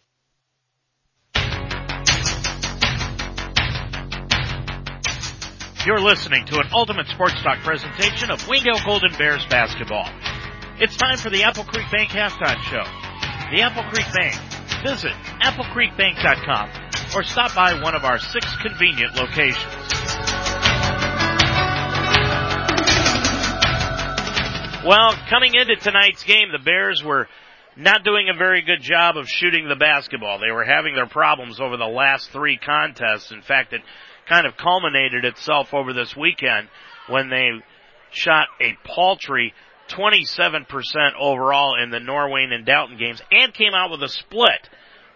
You're listening to an Ultimate Sports Talk presentation of Waynedale Golden Bears basketball. It's time for the Apple Creek Bank halftime show. The Apple Creek Bank. Visit applecreekbank.com or stop by one of our six convenient locations. Well, coming into tonight's game, the Bears were not doing a very good job of shooting the basketball. They were having their problems over the last three contests. In fact, it kind of culminated itself over this weekend when they shot a paltry 27% overall in the Norwayne and Dalton games and came out with a split.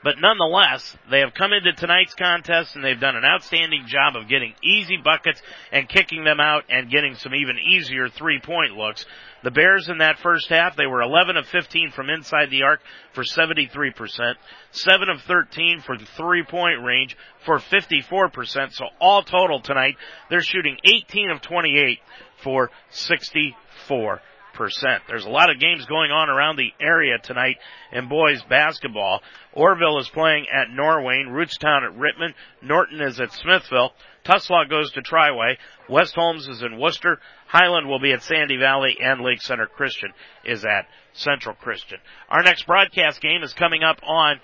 But nonetheless, they have come into tonight's contest and they've done an outstanding job of getting easy buckets and kicking them out and getting some even easier three point looks. The Bears in that first half, they were 11 of 15 from inside the arc for 73%, 7 of 13 for the three point range for 54%. So all total tonight, they're shooting 18 of 28 for 64 percent. There's a lot of games going on around the area tonight in boys basketball. Orrville is playing at Norwayne, Rootstown at Rittman, Norton is at Smithville, Tuslaw goes to Triway, West Holmes is in Wooster. Highland will be at Sandy Valley, and Lake Center Christian is at Central Christian. Our next broadcast game is coming up on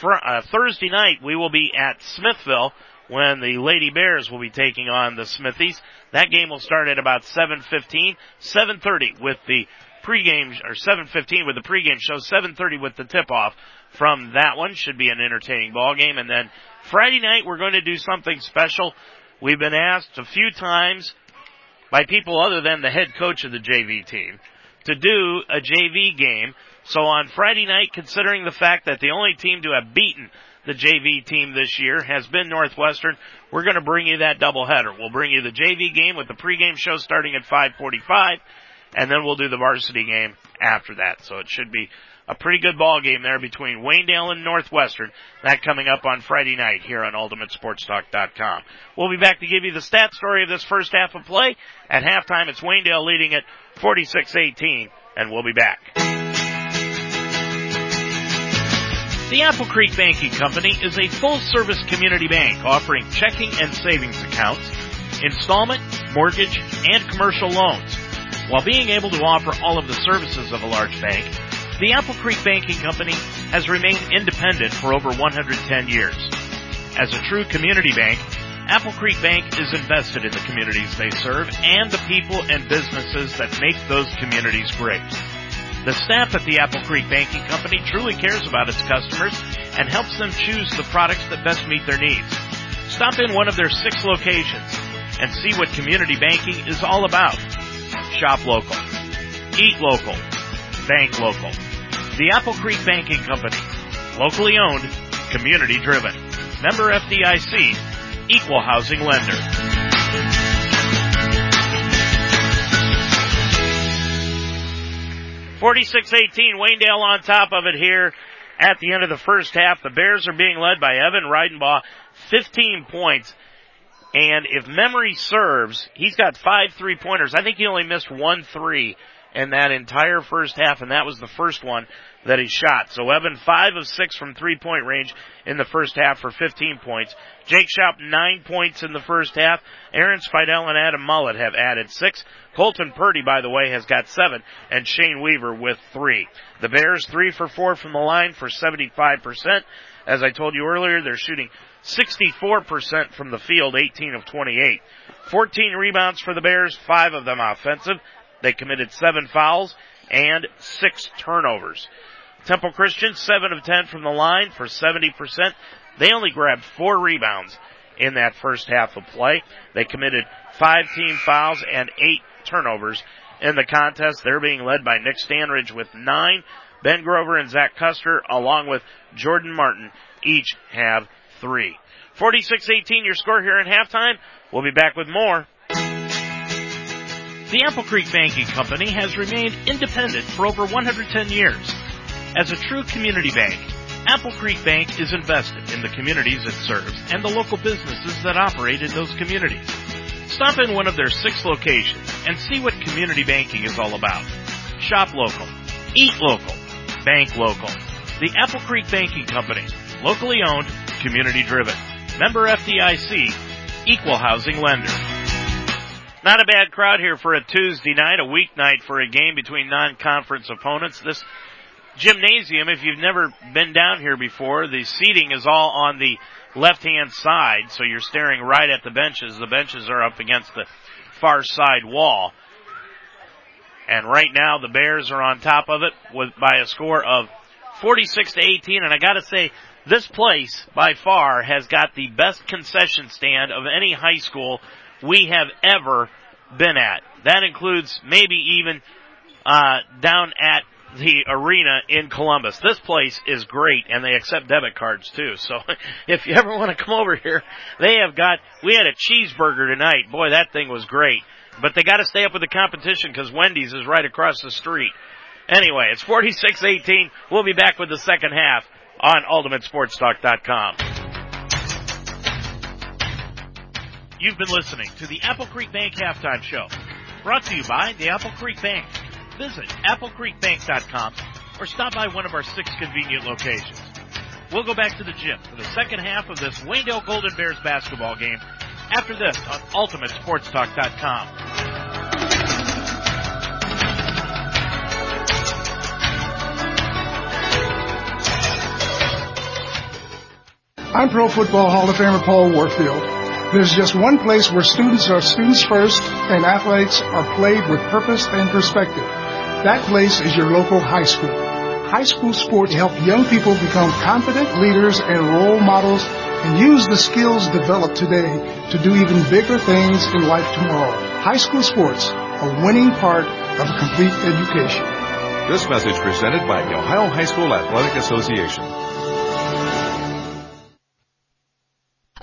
fr- uh, Thursday night. We will be at Smithville when the Lady Bears will be taking on the Smithies. That game will start at about 7:15, 7:30 with the pregame or 7:15 with the pregame show, 7:30 with the tip-off from that one. Should be an entertaining ball game. And then Friday night we're going to do something special. We've been asked a few times by people other than the head coach of the JV team to do a JV game. So on Friday night, considering the fact that the only team to have beaten the JV team this year has been Northwestern. We're going to bring you that doubleheader. We'll bring you the JV game with the pregame show starting at 5:45, and then we'll do the varsity game after that. So it should be a pretty good ball game there between Waynedale and Northwestern. That coming up on Friday night here on UltimateSportsTalk.com. We'll be back to give you the stat story of this first half of play. At halftime, it's Waynedale leading it 46-18, and we'll be back. The Apple Creek Banking Company is a full service community bank offering checking and savings accounts, installment, mortgage, and commercial loans. While being able to offer all of the services of a large bank, the Apple Creek Banking Company has remained independent for over 110 years. As a true community bank, Apple Creek Bank is invested in the communities they serve and the people and businesses that make those communities great. The staff at the Apple Creek Banking Company truly cares about its customers and helps them choose the products that best meet their needs. Stop in one of their six locations and see what community banking is all about. Shop local. Eat local. Bank local. The Apple Creek Banking Company. Locally owned, community driven. Member FDIC, equal housing lender. 46-18, Waynedale on top of it here at the end of the first half. The Bears are being led by Evan Reidenbaugh, 15 points. And if memory serves, he's got five three pointers. I think he only missed one three in that entire first half, and that was the first one that he shot. So Evan, five of six from three point range in the first half for 15 points. Jake Schaub, nine points in the first half. Aaron Spidell and Adam Mullet have added six. Colton Purdy, by the way, has got seven, and Shane Weaver with three. The Bears, three for four from the line for 75%. As I told you earlier, they're shooting 64% from the field, 18 of 28. 14 rebounds for the Bears, five of them offensive. They committed seven fouls and six turnovers. Temple Christian, 7 of 10 from the line for 70%. They only grabbed four rebounds in that first half of play. They committed five team fouls and eight turnovers in the contest. They're being led by Nick Standridge with nine. Ben Grover and Zach Custer, along with Jordan Martin, each have three. 46-18 your score here at halftime. We'll be back with more. The Apple Creek Banking Company has remained independent for over 110 years. As a true community bank, Apple Creek Bank is invested in the communities it serves and the local businesses that operate in those communities. Stop in one of their six locations and see what community banking is all about. Shop local. Eat local. Bank local. The Apple Creek Banking Company. Locally owned, community driven. Member FDIC. Equal housing lender. Not a bad crowd here for a Tuesday night, a weeknight for a game between non-conference opponents. This gymnasium, if you've never been down here before, the seating is all on the left-hand side, so you're staring right at the benches. The benches are up against the far side wall. And right now the Bears are on top of it with by a score of 46 to 18 and I got to say this place by far has got the best concession stand of any high school we have ever been at. That includes maybe even uh, down at the arena in Columbus. This place is great and they accept debit cards too. So if you ever want to come over here, they have got, we had a cheeseburger tonight. Boy, that thing was great. But they got to stay up with the competition because Wendy's is right across the street. Anyway, it's 46-18. We'll be back with the second half on UltimateSportsTalk.com. You've been listening to the Apple Creek Bank Halftime Show, brought to you by the Apple Creek Bank. Visit AppleCreekBank.com or stop by one of our six convenient locations. We'll go back to the gym for the second half of this Waynedale Golden Bears basketball game after this on UltimateSportsTalk.com. I'm Pro Football Hall of Famer Paul Warfield. There's just one place where students are students first and athletes are played with purpose and perspective. That place is your local high school. High school sports help young people become confident leaders and role models and use the skills developed today to do even bigger things in life tomorrow. High school sports, a winning part of a complete education. This message presented by the Ohio High School Athletic Association.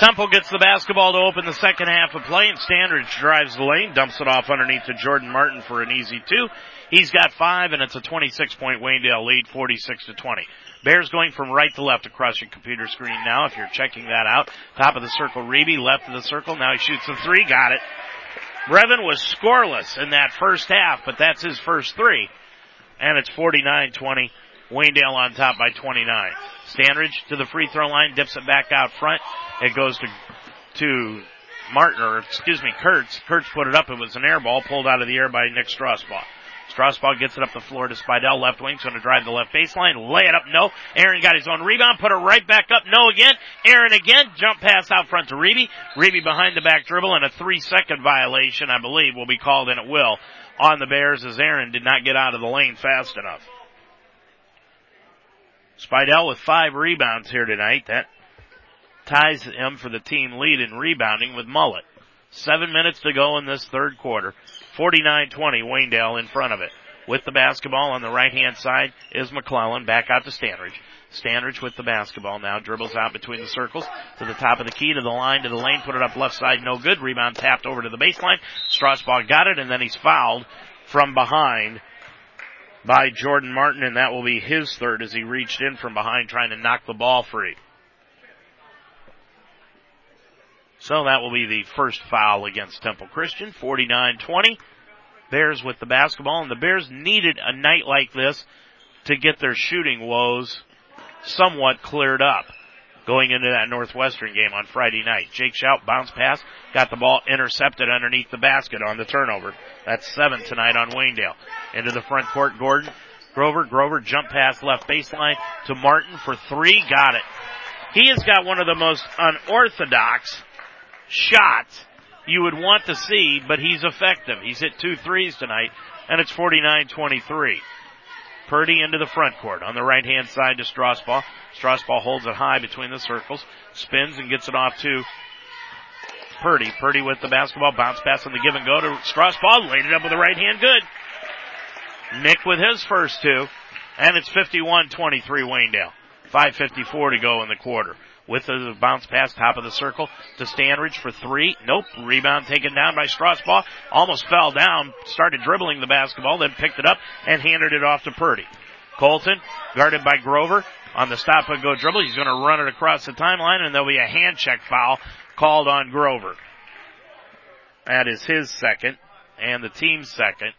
Temple gets the basketball to open the second half of play and Standridge drives the lane, dumps it off underneath to Jordan Martin for an easy two. He's got five and it's a 26 point Waynedale lead, 46 to 20. Bears going from right to left across your computer screen now if you're checking that out. Top of the circle, Reeby, left of the circle, now he shoots a three, got it. Brevin was scoreless in that first half, but that's his first three. And it's 49-20. Waynedale on top by 29. Standridge to the free throw line, dips it back out front. It goes to, to Martin, or excuse me, Kurtz. Kurtz put it up. It was an air ball pulled out of the air by Nick Strasbaugh. Strasbaugh gets it up the floor to Spidell. Left wing's going to drive the left baseline. Lay it up. No. Aaron got his own rebound. Put it right back up. No again. Aaron again. Jump pass out front to Reeby. Reeby behind the back dribble and a three second violation, I believe, will be called and it will on the Bears as Aaron did not get out of the lane fast enough. Spidell with five rebounds here tonight. That ties him for the team lead in rebounding with Mullet. Seven minutes to go in this third quarter. 49-20, Waynedale in front of it. With the basketball on the right hand side is McClellan back out to Standridge. Standridge with the basketball now dribbles out between the circles to the top of the key to the line to the lane, put it up left side, no good. Rebound tapped over to the baseline. Strasbaugh got it and then he's fouled from behind by Jordan Martin and that will be his third as he reached in from behind trying to knock the ball free. So that will be the first foul against Temple Christian, 49-20. Bears with the basketball, and the Bears needed a night like this to get their shooting woes somewhat cleared up going into that Northwestern game on Friday night. Jake Schaub bounce pass, got the ball intercepted underneath the basket on the turnover. That's seven tonight on Waynedale. Into the front court, Gordon. Grover, Grover jump pass left baseline to Martin for three, got it. He has got one of the most unorthodox shots you would want to see, but he's effective. He's hit two threes tonight, and it's 49-23. Purdy into the front court on the right hand side to Strasbaugh. Strasbaugh holds it high between the circles, spins and gets it off to Purdy. Purdy with the basketball, bounce pass on the give and go to Strasbaugh, laid it up with the right hand, good. Nick with his first two, and it's 51-23 Waynedale. 5.54 to go in the quarter. With the bounce pass top of the circle to Standridge for three. Nope. Rebound taken down by Strasbaugh. Almost fell down, started dribbling the basketball, then picked it up and handed it off to Purdy. Colton, guarded by Grover, on the stop and go dribble. He's going to run it across the timeline and there'll be a hand check foul called on Grover. That is his second and the team's second.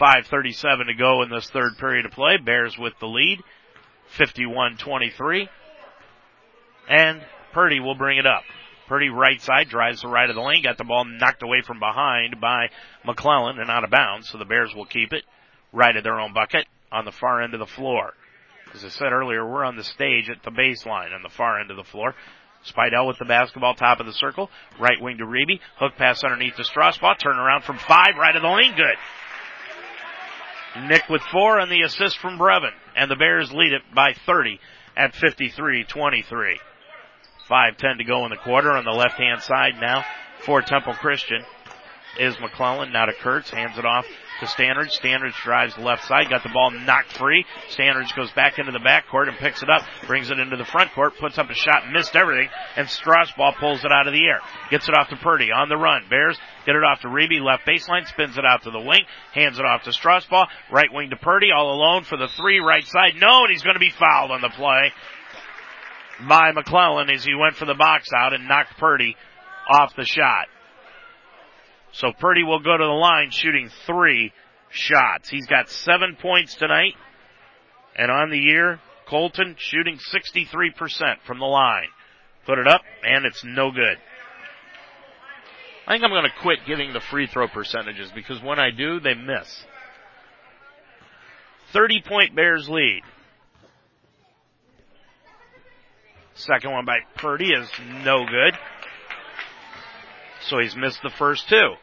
5.37 to go in this third period of play. Bears with the lead. 51-23. And Purdy will bring it up. Purdy right side drives the right of the lane, got the ball knocked away from behind by McClellan and out of bounds, so the Bears will keep it right at their own bucket on the far end of the floor. As I said earlier, we're on the stage at the baseline on the far end of the floor. Spidell with the basketball, top of the circle. Right wing to Reeby. Hook pass underneath to Strasbaugh. Turn around from five, right of the lane. Good. Nick with four and the assist from Brevin. And the Bears lead it by 30 at 53-23. 5-10 to go in the quarter on the left hand side now for Temple Christian is McClellan. Now to Kurtz. Hands it off to Standridge. Standridge drives left side, got the ball knocked free. Standridge goes back into the backcourt and picks it up, brings it into the front court, puts up a shot, missed everything, and Strasbaugh pulls it out of the air. Gets it off to Purdy on the run. Bears get it off to Reeby, left baseline, spins it out to the wing, hands it off to Strasbaugh, right wing to Purdy, all alone for the three, right side. No, and he's going to be fouled on the play by McClellan as he went for the box out and knocked Purdy off the shot. So Purdy will go to the line shooting three shots. He's got seven points tonight. And on the year, Colton shooting 63% from the line. Put it up, and it's no good. I think I'm going to quit giving the free throw percentages because when I do, they miss. 30 point Bears lead. Second one by Purdy is no good. So he's missed the first two.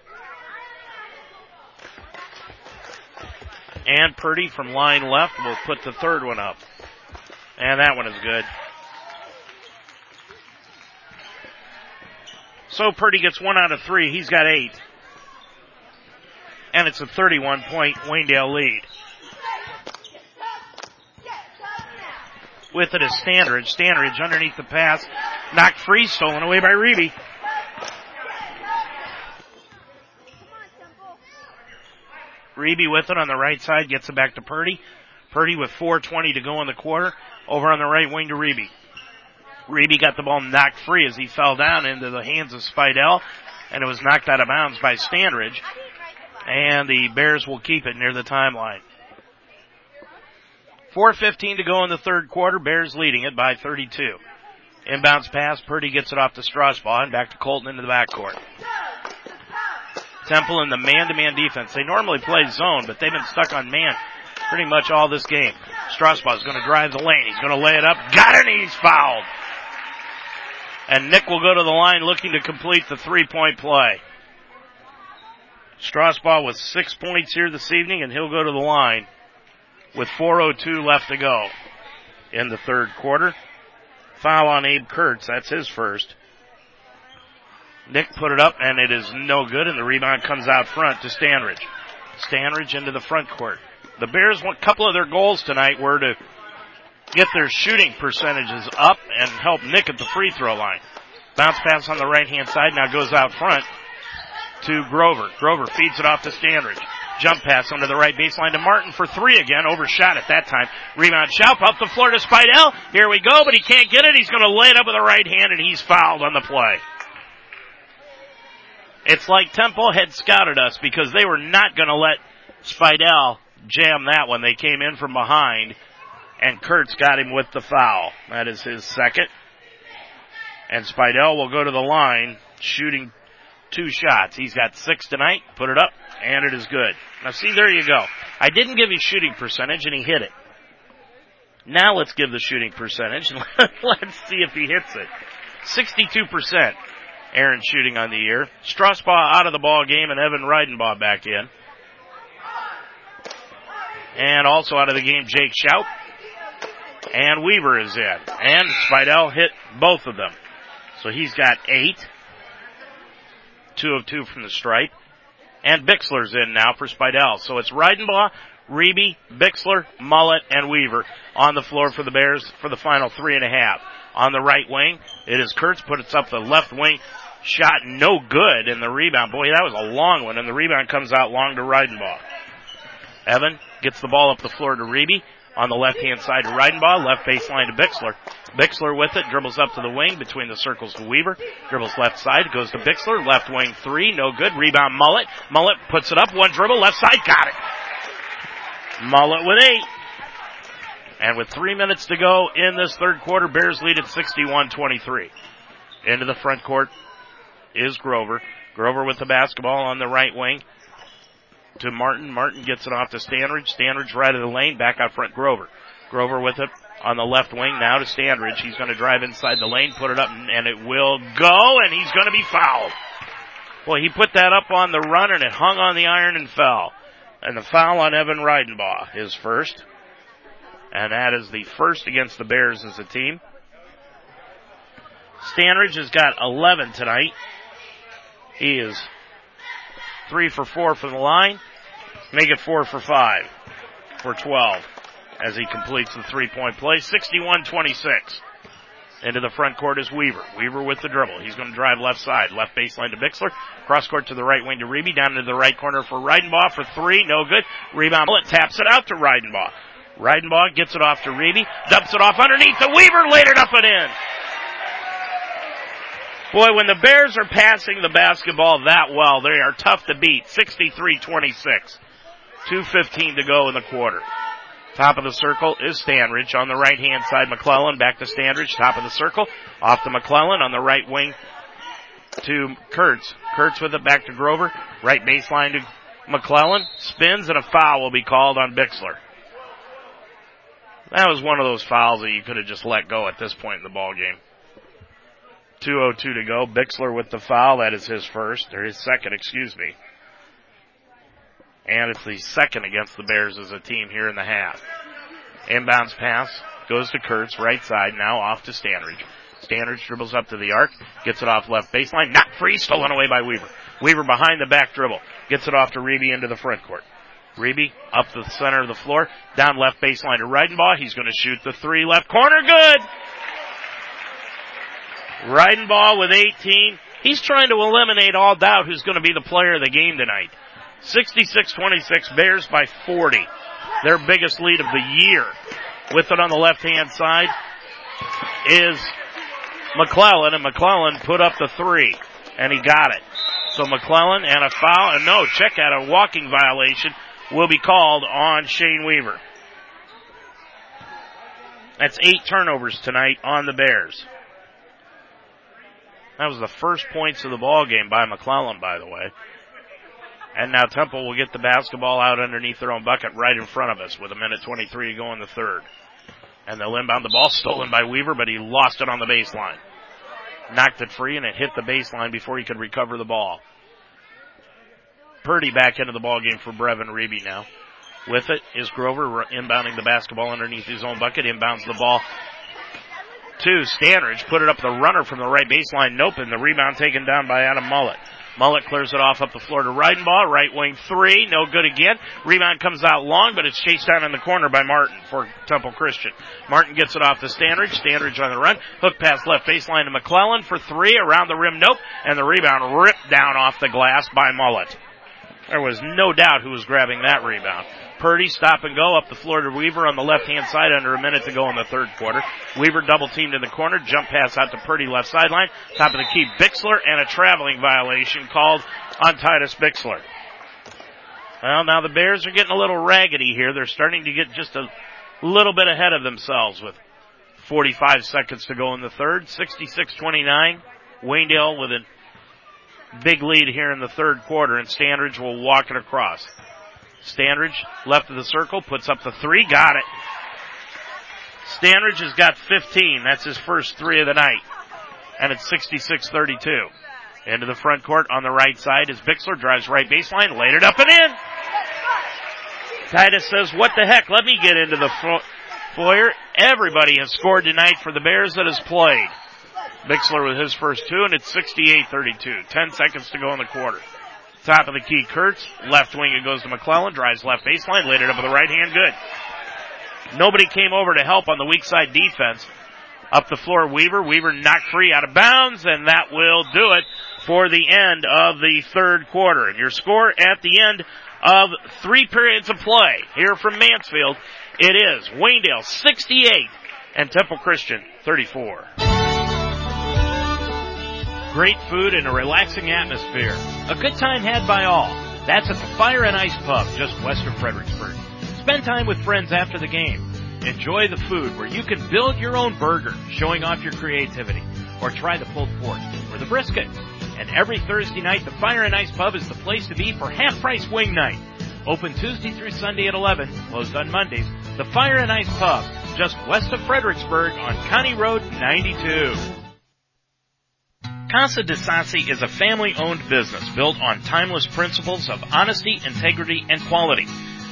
And Purdy from line left will put the third one up. And that one is good. So Purdy gets one out of three. He's got eight. And it's a 31 point Waynedale lead. With it is Standridge. Standridge underneath the pass. Knocked free, stolen away by Reeby. Reeby with it on the right side, gets it back to Purdy. Purdy with 4.20 to go in the quarter, over on the right wing to Reeby. Reeby got the ball knocked free as he fell down into the hands of Spidell, and it was knocked out of bounds by Standridge. And the Bears will keep it near the timeline. 4.15 to go in the third quarter, Bears leading it by 32. Inbounds pass, Purdy gets it off to Strasbaugh and back to Colton into the backcourt. Temple in the man-to-man defense. They normally play zone, but they've been stuck on man pretty much all this game. Strasbaugh is going to drive the lane. He's going to lay it up. Got it, he's fouled. And Nick will go to the line looking to complete the three-point play. Strasbaugh with six points here this evening, and he'll go to the line with 4.02 left to go in the third quarter. Foul on Abe Kurtz. That's his first. Nick put it up and it is no good and the rebound comes out front to Standridge. Standridge into the front court. The Bears, a couple of their goals tonight were to get their shooting percentages up and help Nick at the free throw line. Bounce pass on the right hand side now goes out front to Grover. Grover feeds it off to Standridge. Jump pass under the right baseline to Martin for three again. Overshot at that time. Rebound Schaub up the floor to Spidell. Here we go, but he can't get it. He's going to lay it up with the right hand and he's fouled on the play. It's like Temple had scouted us because they were not going to let Spidell jam that one. They came in from behind and Kurtz got him with the foul. That is his second. And Spidell will go to the line shooting two shots. He's got six tonight. Put it up and it is good. Now see, there you go. I didn't give you shooting percentage and he hit it. Now let's give the shooting percentage and let's see if he hits it. 62%. Aaron shooting on the year. Strasbaugh out of the ball game and Evan Reidenbaugh back in. And also out of the game, Jake Schaub. And Weaver is in. And Spidell hit both of them. So he's got eight. Two of two from the stripe. And Bixler's in now for Spidell. So it's Reidenbaugh, Reeby, Bixler, Mullet, and Weaver on the floor for the Bears for the final three and a half. On the right wing, it is Kurtz puts up the left wing shot no good and the rebound. Boy, that was a long one and the rebound comes out long to Reidenbaugh. Evan gets the ball up the floor to Reeby on the left hand side to Reidenbaugh, left baseline to Bixler. Bixler with it, dribbles up to the wing between the circles to Weaver, dribbles left side, goes to Bixler, left wing three, no good, rebound Mullet, Mullet puts it up, one dribble, left side, got it. Mullet with eight. And with three minutes to go in this third quarter, Bears lead at 61-23. Into the front court is Grover. Grover with the basketball on the right wing to Martin. Martin gets it off to Standridge. Standridge right of the lane, back out front Grover. Grover with it on the left wing now to Standridge. He's going to drive inside the lane, put it up, and it will go, and he's going to be fouled. Well, he put that up on the run, and it hung on the iron and fell. And the foul on Evan Reidenbaugh is first. And that is the first against the Bears as a team. Standridge has got 11 tonight. He is three for four from the line. Make it four for five for 12 as he completes the three point play. 61-26. Into the front court is Weaver. Weaver with the dribble. He's going to drive left side. Left baseline to Bixler. Cross court to the right wing to Reeby. Down into the right corner for Reidenbaugh for three. No good. Rebound. It taps it out to Reidenbaugh. Reidenbaugh gets it off to Reeby. Dumps it off underneath the Weaver. Laid it up and in. Boy, when the Bears are passing the basketball that well, they are tough to beat. 63-26. 2.15 to go in the quarter. Top of the circle is Standridge. On the right hand side, McClellan back to Standridge. Top of the circle. Off to McClellan on the right wing to Kurtz. Kurtz with it back to Grover. Right baseline to McClellan. Spins and a foul will be called on Bixler. That was one of those fouls that you could have just let go at this point in the ball game. 2.02 to go. Bixler with the foul. That is his first, or his second, excuse me. And it's the second against the Bears as a team here in the half. Inbounds pass goes to Kurtz, right side, now off to Standridge. Standridge dribbles up to the arc, gets it off left baseline, not free, stolen away by Weaver. Weaver behind the back dribble, gets it off to Reeby into the front court. Reeby up the center of the floor, down left baseline to Reidenbaugh. He's going to shoot the three left corner, good! Reidenbaugh with 18. He's trying to eliminate all doubt who's going to be the player of the game tonight. 66-26 Bears by 40. Their biggest lead of the year. With it on the left hand side is McClellan and McClellan put up the three and he got it. So McClellan and a foul and no check out a walking violation will be called on Shane Weaver. That's eight turnovers tonight on the Bears. That was the first points of the ball game by McClellan, by the way. And now Temple will get the basketball out underneath their own bucket right in front of us with a minute 23 to go in the third. And they'll inbound the ball stolen by Weaver, but he lost it on the baseline. Knocked it free and it hit the baseline before he could recover the ball. Purdy back into the ball game for Brevin Reeby now. With it is Grover inbounding the basketball underneath his own bucket, inbounds the ball to Standridge, put it up the runner from the right baseline. Nope, and the rebound taken down by Adam Mullet. Mullet clears it off up the floor to Reidenbaugh. Right wing three. No good again. Rebound comes out long, but it's chased down in the corner by Martin for Temple Christian. Martin gets it off to Standridge. Standridge on the run. Hook pass left baseline to McClellan for three. Around the rim. Nope. And the rebound ripped down off the glass by Mullet. There was no doubt who was grabbing that rebound. Purdy stop and go up the floor to Weaver on the left hand side under a minute to go in the third quarter. Weaver double teamed in the corner, jump pass out to Purdy left sideline, top of the key Bixler and a traveling violation called on Titus Bixler. Well, now the Bears are getting a little raggedy here. They're starting to get just a little bit ahead of themselves with 45 seconds to go in the third. 66-29. Waynedale with a big lead here in the third quarter and Standridge will walk it across. Standridge, left of the circle, puts up the three, got it. Standridge has got 15. That's his first three of the night. And it's 66-32. Into the front court on the right side is Bixler, drives right baseline, laid it up and in. Titus says, what the heck, let me get into the fo- foyer. Everybody has scored tonight for the Bears that has played. Bixler with his first two, and it's 68-32. Ten seconds to go in the quarter. Top of the key, Kurtz. Left wing, it goes to McClellan. Drives left baseline. Laid it up with the right hand. Good. Nobody came over to help on the weak side defense. Up the floor, Weaver. Weaver knocked free out of bounds, and that will do it for the end of the third quarter. Your score at the end of three periods of play here from Mansfield, it is Waynedale 68 and Temple Christian 34. Great food and a relaxing atmosphere. A good time had by all. That's at the Fire and Ice Pub just west of Fredericksburg. Spend time with friends after the game. Enjoy the food where you can build your own burger, showing off your creativity. Or try the pulled pork or the brisket. And every Thursday night, the Fire and Ice Pub is the place to be for half price wing night. Open Tuesday through Sunday at 11, closed on Mondays. The Fire and Ice Pub, just west of Fredericksburg on County Road 92. Casa de Sassi is a family-owned business built on timeless principles of honesty, integrity, and quality.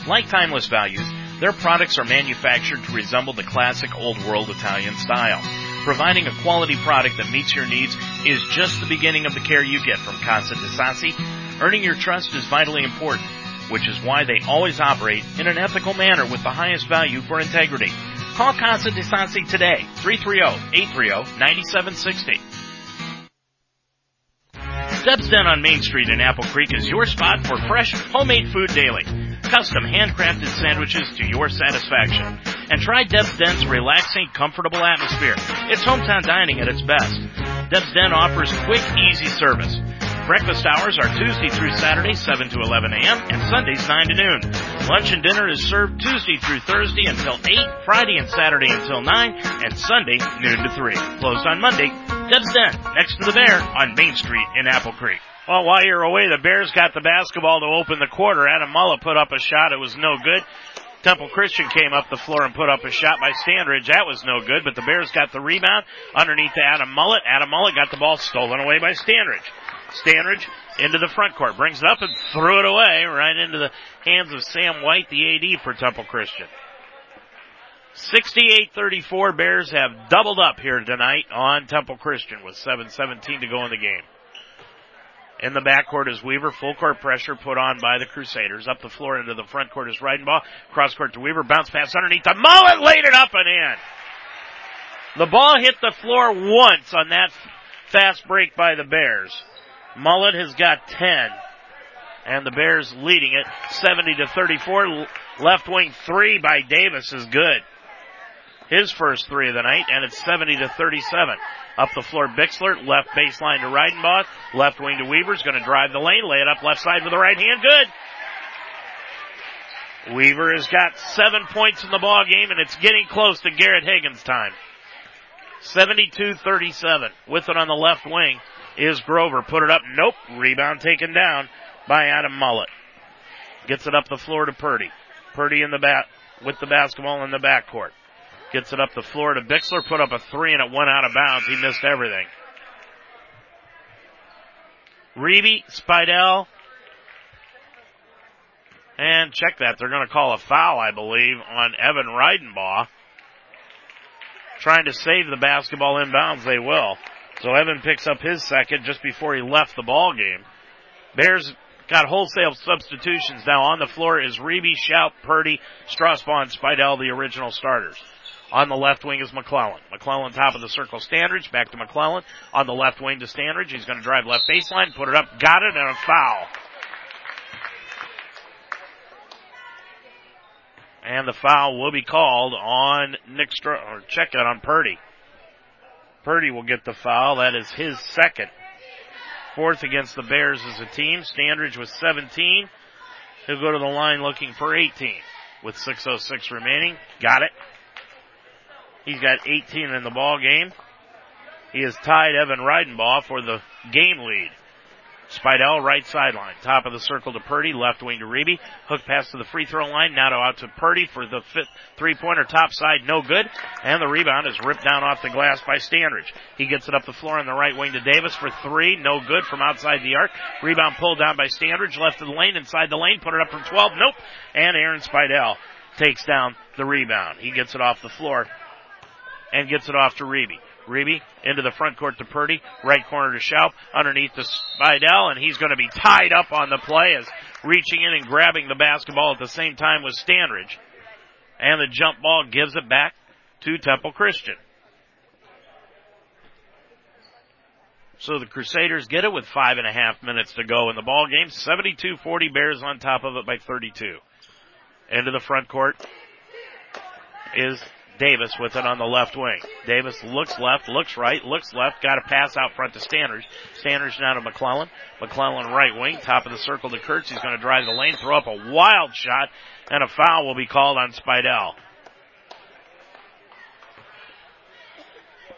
Like timeless values, their products are manufactured to resemble the classic old world Italian style. Providing a quality product that meets your needs is just the beginning of the care you get from Casa de Sassi. Earning your trust is vitally important, which is why they always operate in an ethical manner with the highest value for integrity. Call Casa de Sassi today, 330-830-9760. Deb's Den on Main Street in Apple Creek is your spot for fresh, homemade food daily. Custom handcrafted sandwiches to your satisfaction. And try Deb's Den's relaxing, comfortable atmosphere. It's hometown dining at its best. Deb's Den offers quick, easy service. Breakfast hours are Tuesday through Saturday, 7 to 11 a.m., and Sundays, 9 to noon. Lunch and dinner is served Tuesday through Thursday until 8, Friday and Saturday until 9, and Sunday, noon to 3. Closed on Monday. Deb's Den, next to the Bear, on Main Street in Apple Creek. Well, while you're away, the Bears got the basketball to open the quarter. Adam Mullet put up a shot. It was no good. Temple Christian came up the floor and put up a shot by Standridge. That was no good, but the Bears got the rebound underneath to Adam Mullet. Adam Mullet got the ball stolen away by Standridge. Standridge into the front court, brings it up and threw it away right into the hands of Sam White, the AD for Temple Christian. 68-34 Bears have doubled up here tonight on Temple Christian with 7-17 to go in the game. In the backcourt is Weaver. Full court pressure put on by the Crusaders. Up the floor into the front court is Reidenbaugh. Cross court to Weaver. Bounce pass underneath the Mullet. Laid it up and in. The ball hit the floor once on that fast break by the Bears. Mullet has got 10. And the Bears leading it 70 to 34. Left wing three by Davis is good. His first three of the night, and it's 70 to 37. Up the floor, Bixler, left baseline to Reidenbaugh, left wing to Weaver's going to drive the lane, lay it up left side with the right hand, good. Weaver has got seven points in the ball game, and it's getting close to Garrett Higgins' time. 72-37. With it on the left wing is Grover. Put it up. Nope. Rebound taken down by Adam Mullet. Gets it up the floor to Purdy. Purdy in the bat with the basketball in the backcourt. Gets it up the floor to Bixler. Put up a three and it went out of bounds. He missed everything. Reeby, Spidell, and check that. They're going to call a foul, I believe, on Evan Reidenbaugh. Trying to save the basketball inbounds, they will. So Evan picks up his second just before he left the ball game. Bears got wholesale substitutions now on the floor is Reeby, Schaub, Purdy, Strasbaugh, and Spidell, the original starters. On the left wing is McClellan. McClellan top of the circle, Standridge, back to McClellan. On the left wing to Standridge. He's going to drive left baseline, put it up, got it, and a foul. And the foul will be called on Nick Str- or check it on Purdy. Purdy will get the foul. That is his second. Fourth against the Bears as a team. Standridge with 17. He'll go to the line looking for 18 with 6.06 remaining. Got it. He's got 18 in the ball game. He has tied Evan Reidenbaugh for the game lead. Spidell, right sideline. Top of the circle to Purdy, left wing to Reeby. Hook pass to the free throw line. Now out to Purdy for the fifth three pointer top side, no good. And the rebound is ripped down off the glass by Standridge. He gets it up the floor on the right wing to Davis for three, no good from outside the arc. Rebound pulled down by Standridge, left of the lane, inside the lane, put it up from 12, nope. And Aaron Spidell takes down the rebound. He gets it off the floor and gets it off to Reeby. Reeby into the front court to Purdy. Right corner to Schaub. Underneath to Spidell, and he's going to be tied up on the play as reaching in and grabbing the basketball at the same time with Standridge. And the jump ball gives it back to Temple Christian. So the Crusaders get it with five and a half minutes to go in the ball game. 72-40 Bears on top of it by 32. Into the front court is Davis with it on the left wing. Davis looks left, looks right, looks left, got a pass out front to Standers. Standers down to McClellan. McClellan right wing, top of the circle to Kurtz. He's going to drive the lane, throw up a wild shot, and a foul will be called on Spidell.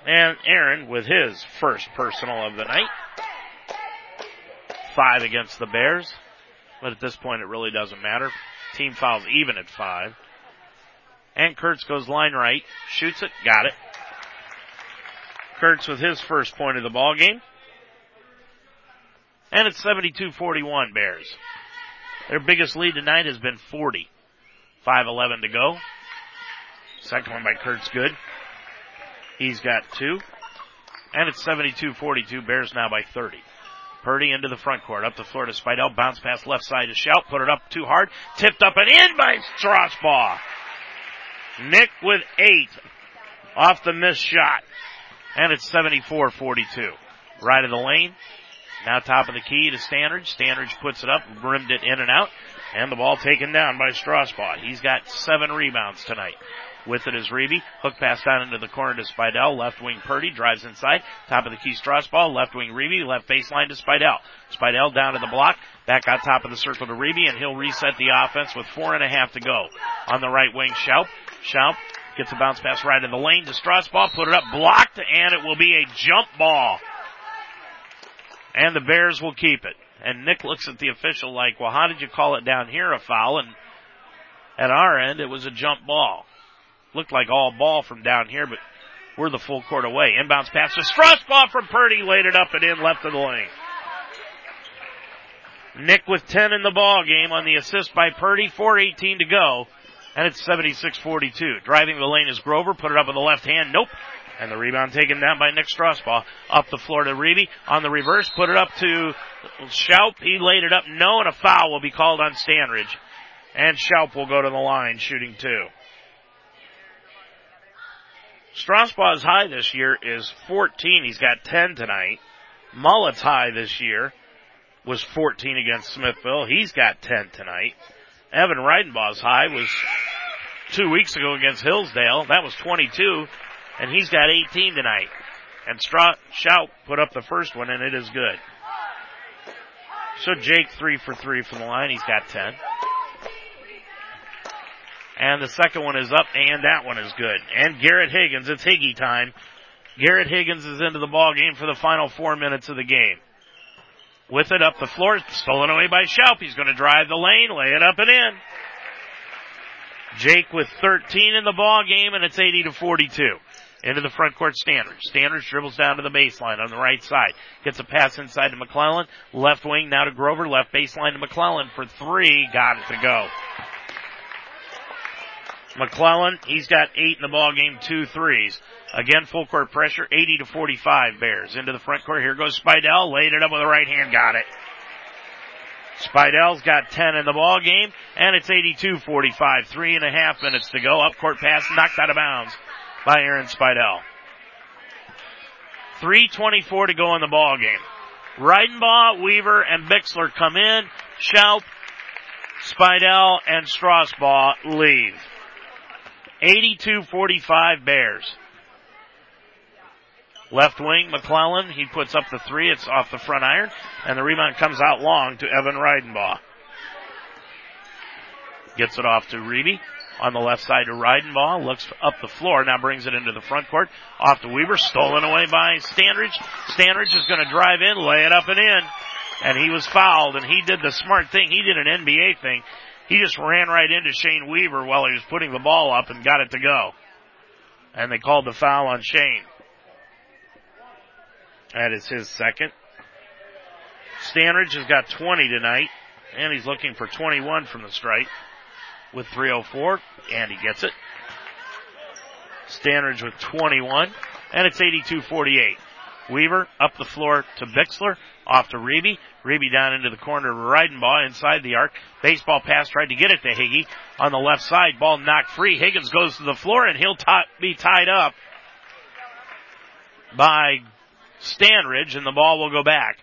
And Aaron with his first personal of the night. Five against the Bears. But at this point it really doesn't matter. Team fouls even at five. And Kurtz goes line right, shoots it, got it. Kurtz with his first point of the ball game. And it's 72-41 Bears. Their biggest lead tonight has been 40. 5-11 to go. Second one by Kurtz good. He's got two. And it's 72-42. Bears now by 30. Purdy into the front court. Up the floor to Spidell. Bounce pass left side to Schaub. Put it up too hard. Tipped up and in by Strasbaugh. Nick with eight off the missed shot. And it's 74-42. Right of the lane. Now top of the key to Standridge. Standridge puts it up, rimmed it in and out, and the ball taken down by Strasbaugh. He's got seven rebounds tonight. With it is Reeby. Hook pass down into the corner to Spidell. Left wing Purdy drives inside. Top of the key Strasbaugh. Left wing Reeby. Left baseline to Spidell. Spidell down to the block. Back on top of the circle to Reeby and he'll reset the offense with four and a half to go. On the right wing, Schaub. Schaub gets a bounce pass right in the lane to Strasbaugh. Put it up blocked and it will be a jump ball. And the Bears will keep it. And Nick looks at the official like, well, how did you call it down here a foul? And at our end, it was a jump ball looked like all ball from down here, but we're the full court away. Inbounds pass to Strasbaugh from Purdy, laid it up and in left of the lane. Nick with 10 in the ball game on the assist by Purdy, 4.18 to go, and it's 76-42. Driving the lane is Grover, put it up with the left hand, nope. And the rebound taken down by Nick Strasbaugh. Up the floor to Reeby. On the reverse, put it up to Schaub. He laid it up. No, and a foul will be called on Standridge. And Schaub will go to the line, shooting two. Strasbaugh's high this year is 14. He's got 10 tonight. Mullet's high this year was 14 against Smithville. He's got 10 tonight. Evan Reidenbaugh's high was two weeks ago against Hillsdale. That was 22, and he's got 18 tonight. And Stra- Schaub put up the first one, and it is good. So Jake three for three from the line. He's got 10. And the second one is up, and that one is good. And Garrett Higgins, it's Higgy time. Garrett Higgins is into the ball game for the final four minutes of the game. With it up the floor, stolen away by Schaub. He's going to drive the lane, lay it up and in. Jake with 13 in the ball game, and it's 80 to 42. Into the front court Standridge. Standridge dribbles down to the baseline on the right side. Gets a pass inside to McClellan. Left wing now to Grover. Left baseline to McClellan for three. Got it to go. McClellan, he's got eight in the ball game, two threes. Again, full court pressure, 80 to 45 Bears. Into the front court, here goes Spidell, laid it up with the right hand, got it. Spidell's got 10 in the ball game, and it's 82-45. Three and a half minutes to go. Up court pass knocked out of bounds by Aaron Spidell. 3.24 to go in the ball game. Reidenbaugh, Weaver, and Bixler come in. Schaub, Spidell, and Strasbaugh leave. 82-45 Bears. Left wing, McClellan, he puts up the three, it's off the front iron, and the rebound comes out long to Evan Reidenbaugh. Gets it off to Reeby. On the left side to Reidenbaugh, looks up the floor, now brings it into the front court. Off to Weaver, stolen away by Standridge. Standridge is going to drive in, lay it up and in. And he was fouled, and he did the smart thing. He did an NBA thing. He just ran right into Shane Weaver while he was putting the ball up and got it to go. And they called the foul on Shane. That is his second. Standridge has got 20 tonight, and he's looking for 21 from the stripe with 304, and he gets it. Standridge with 21, and it's 82-48. Weaver up the floor to Bixler, off to Reeby. Reeby down into the corner to Reidenbaugh inside the arc. Baseball pass tried to get it to Higgy on the left side. Ball knocked free. Higgins goes to the floor and he'll t- be tied up by Standridge and the ball will go back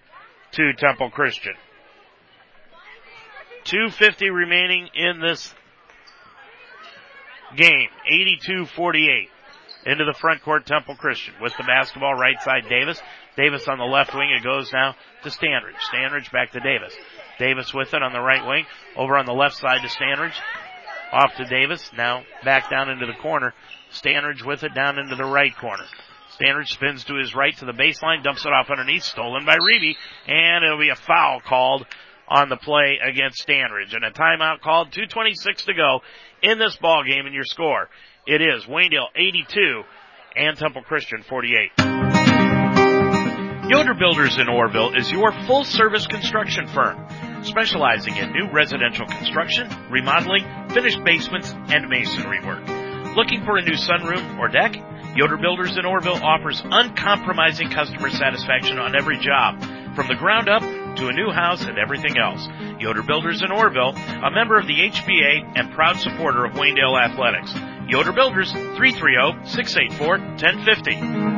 to Temple Christian. 250 remaining in this game. 82-48 into the front court Temple Christian with the basketball right side Davis. Davis on the left wing. It goes now to Standridge. Standridge back to Davis. Davis with it on the right wing. Over on the left side to Standridge. Off to Davis. Now back down into the corner. Standridge with it down into the right corner. Standridge spins to his right to the baseline, dumps it off underneath, stolen by Reeby, and it'll be a foul called on the play against Standridge. And a timeout called, 2.26 to go in this ball game and your score. It is Waynedale 82 and Temple Christian 48. Yoder Builders in Orrville is your full service construction firm, specializing in new residential construction, remodeling, finished basements, and masonry work. Looking for a new sunroom or deck? Yoder Builders in Orrville offers uncompromising customer satisfaction on every job, from the ground up to a new house and everything else. Yoder Builders in Orrville, a member of the HBA and proud supporter of Waynedale Athletics. Yoder Builders, 330-684-1050.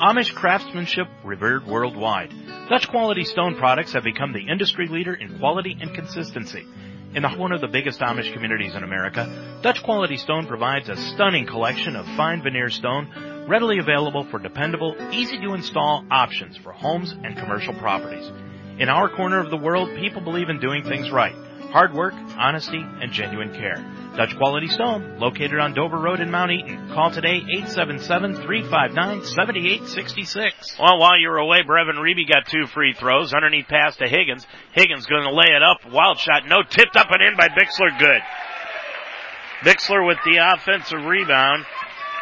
Amish craftsmanship revered worldwide. Dutch quality stone products have become the industry leader in quality and consistency. In one of the biggest Amish communities in America, Dutch Quality Stone provides a stunning collection of fine veneer stone readily available for dependable, easy to install options for homes and commercial properties. In our corner of the world, people believe in doing things right. Hard work, honesty, and genuine care. Dutch Quality Stone, located on Dover Road in Mount Eaton. Call today 877-359-7866. Well, while you were away, Brevin Reeby got two free throws. Underneath pass to Higgins. Higgins going to lay it up. Wild shot. No, tipped up and in by Bixler. Good. Bixler with the offensive rebound.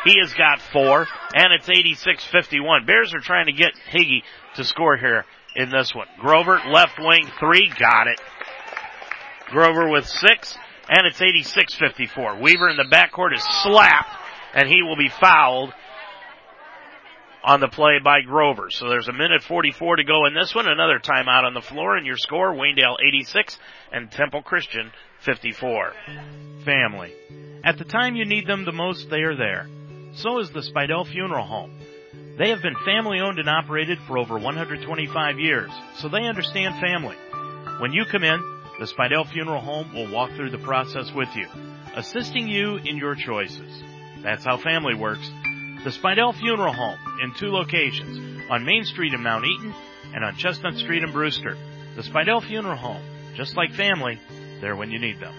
He has got four, and it's 86-51. Bears are trying to get Higgy to score here in this one. Grover, left wing, three, got it. Grover with six, and it's 86-54. Weaver in the backcourt is slapped, and he will be fouled on the play by Grover. So there's a minute 44 to go in this one. Another timeout on the floor, and your score, Waynedale 86 and Temple Christian 54. Family. At the time you need them the most, they are there. So is the Spidell Funeral Home. They have been family owned and operated for over 125 years, so they understand family. When you come in, the Spidell Funeral Home will walk through the process with you, assisting you in your choices. That's how family works. The Spidell Funeral Home in two locations, on Main Street in Mount Eaton and on Chestnut Street in Brewster. The Spidell Funeral Home, just like family, there when you need them.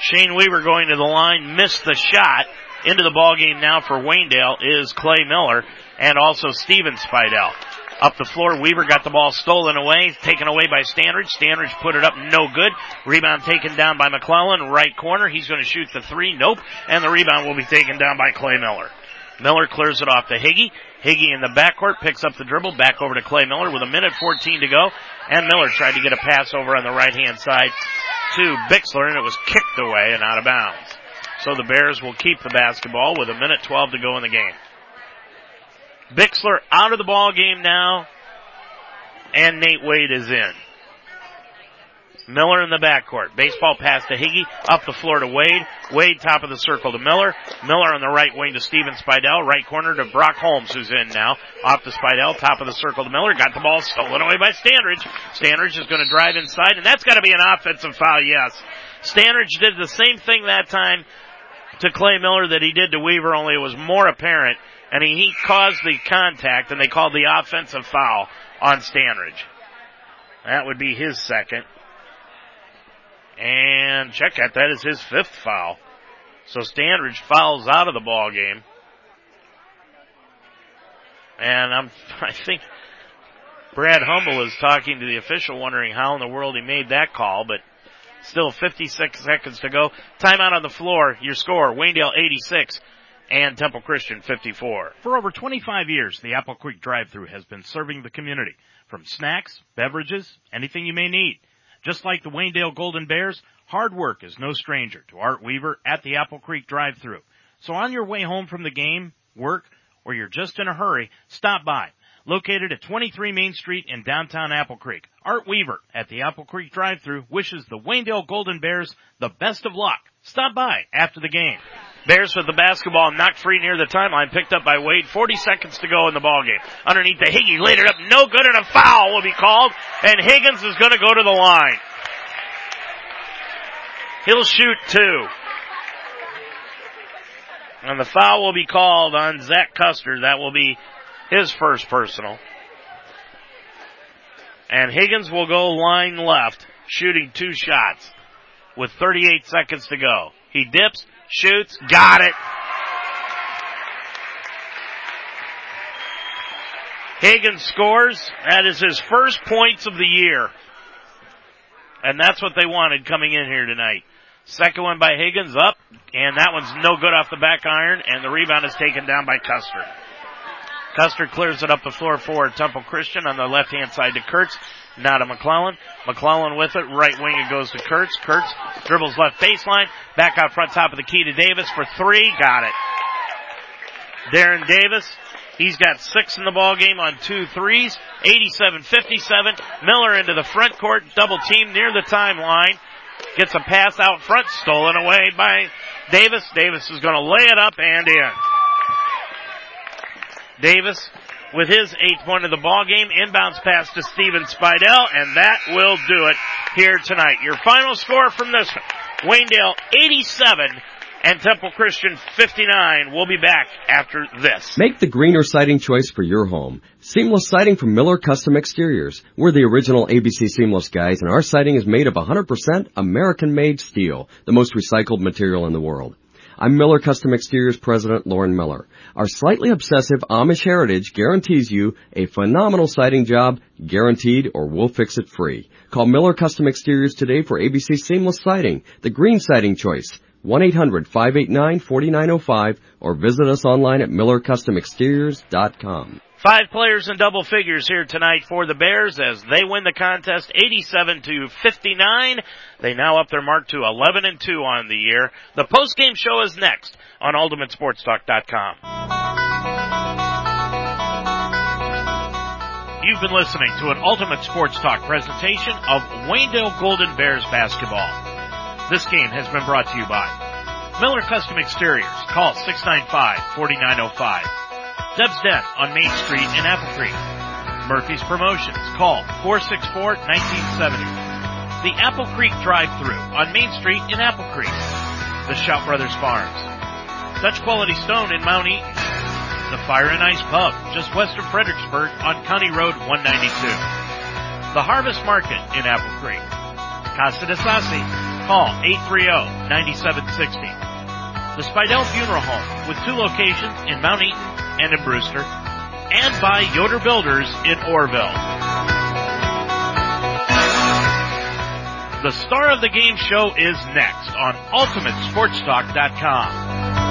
Shane Weaver going to the line, missed the shot. Into the ball game now for Waynedale is Clay Miller and also Steven Spidell. Up the floor, Weaver got the ball stolen away, taken away by Standridge. Standridge put it up, no good. Rebound taken down by McClellan, right corner. He's going to shoot the three, nope. And the rebound will be taken down by Clay Miller. Miller clears it off to Higgy. Higgy in the backcourt picks up the dribble back over to Clay Miller with a minute 14 to go. And Miller tried to get a pass over on the right hand side to Bixler and it was kicked away and out of bounds. So the Bears will keep the basketball with a minute 12 to go in the game. Bixler out of the ball game now, and Nate Wade is in. Miller in the backcourt. Baseball pass to Higgy. Up the floor to Wade. Wade top of the circle to Miller. Miller on the right wing to Steven Spidell. Right corner to Brock Holmes who's in now. Off to Spidell. Top of the circle to Miller. Got the ball stolen away by Standridge. Standridge is going to drive inside and that's got to be an offensive foul, yes. Standridge did the same thing that time to Clay Miller that he did to Weaver, only it was more apparent and he, he caused the contact and they called the offensive foul on Standridge. That would be his second. And check that, that is his fifth foul. So Standridge fouls out of the ball game. And I'm, I think Brad Humble is talking to the official wondering how in the world he made that call, but still 56 seconds to go. Timeout on the floor. Your score, Waynedale 86 and Temple Christian 54. For over 25 years, the Apple Creek drive-thru has been serving the community from snacks, beverages, anything you may need. Just like the Waynedale Golden Bears, hard work is no stranger to Art Weaver at the Apple Creek drive-thru. So on your way home from the game, work, or you're just in a hurry, stop by. Located at 23 Main Street in downtown Apple Creek, Art Weaver at the Apple Creek drive-thru wishes the Waynedale Golden Bears the best of luck. Stop by after the game. Bears with the basketball knocked free near the timeline, picked up by Wade. 40 seconds to go in the ball game. Underneath the Higgy, laid it up, no good, and a foul will be called, and Higgins is going to go to the line. He'll shoot two. And the foul will be called on Zach Custer. That will be his first personal. And Higgins will go line left, shooting two shots with 38 seconds to go. He dips, shoots, got it. Higgins scores. That is his first points of the year. And that's what they wanted coming in here tonight. Second one by Higgins up, and that one's no good off the back iron, and the rebound is taken down by Custer. Custer clears it up the floor for Temple Christian on the left hand side to Kurtz. Now to McClellan. McClellan with it. Right wing it goes to Kurtz. Kurtz dribbles left baseline. Back out front top of the key to Davis for three. Got it. Darren Davis. He's got six in the ball game on two threes. 87-57. Miller into the front court. Double team near the timeline. Gets a pass out front. Stolen away by Davis. Davis is going to lay it up and in. Davis with his eighth point of the ball game. Inbounds pass to Steven Spidell, and that will do it here tonight. Your final score from this Waynedale 87 and Temple Christian 59. We'll be back after this. Make the greener siding choice for your home. Seamless siding from Miller Custom Exteriors. We're the original ABC Seamless guys, and our siding is made of 100% American-made steel, the most recycled material in the world. I'm Miller Custom Exteriors President Lauren Miller. Our slightly obsessive Amish heritage guarantees you a phenomenal siding job, guaranteed or we'll fix it free. Call Miller Custom Exteriors today for ABC Seamless Siding, the green siding choice. 1-800-589-4905 or visit us online at millercustomexteriors.com. Five players in double figures here tonight for the Bears as they win the contest 87 to 59. They now up their mark to 11 and 2 on the year. The post game show is next on ultimatesportstalk.com. You've been listening to an Ultimate Sports Talk presentation of Waynedale Golden Bears basketball. This game has been brought to you by Miller Custom Exteriors. Call 695-4905. Deb's Den on Main Street in Apple Creek. Murphy's Promotions. Call 464-1970. The Apple Creek Drive-Thru on Main Street in Apple Creek. The Schaub Brothers Farms. Dutch Quality Stone in Mount Eaton. The Fire and Ice Pub, just west of Fredericksburg on County Road 192. The Harvest Market in Apple Creek. Casa de Sassi. Call 830-9760. The Spidell Funeral Home with two locations in Mount Eaton and in Brewster. And by Yoder Builders in Orrville. The star of the game show is next on UltimateSportsTalk.com.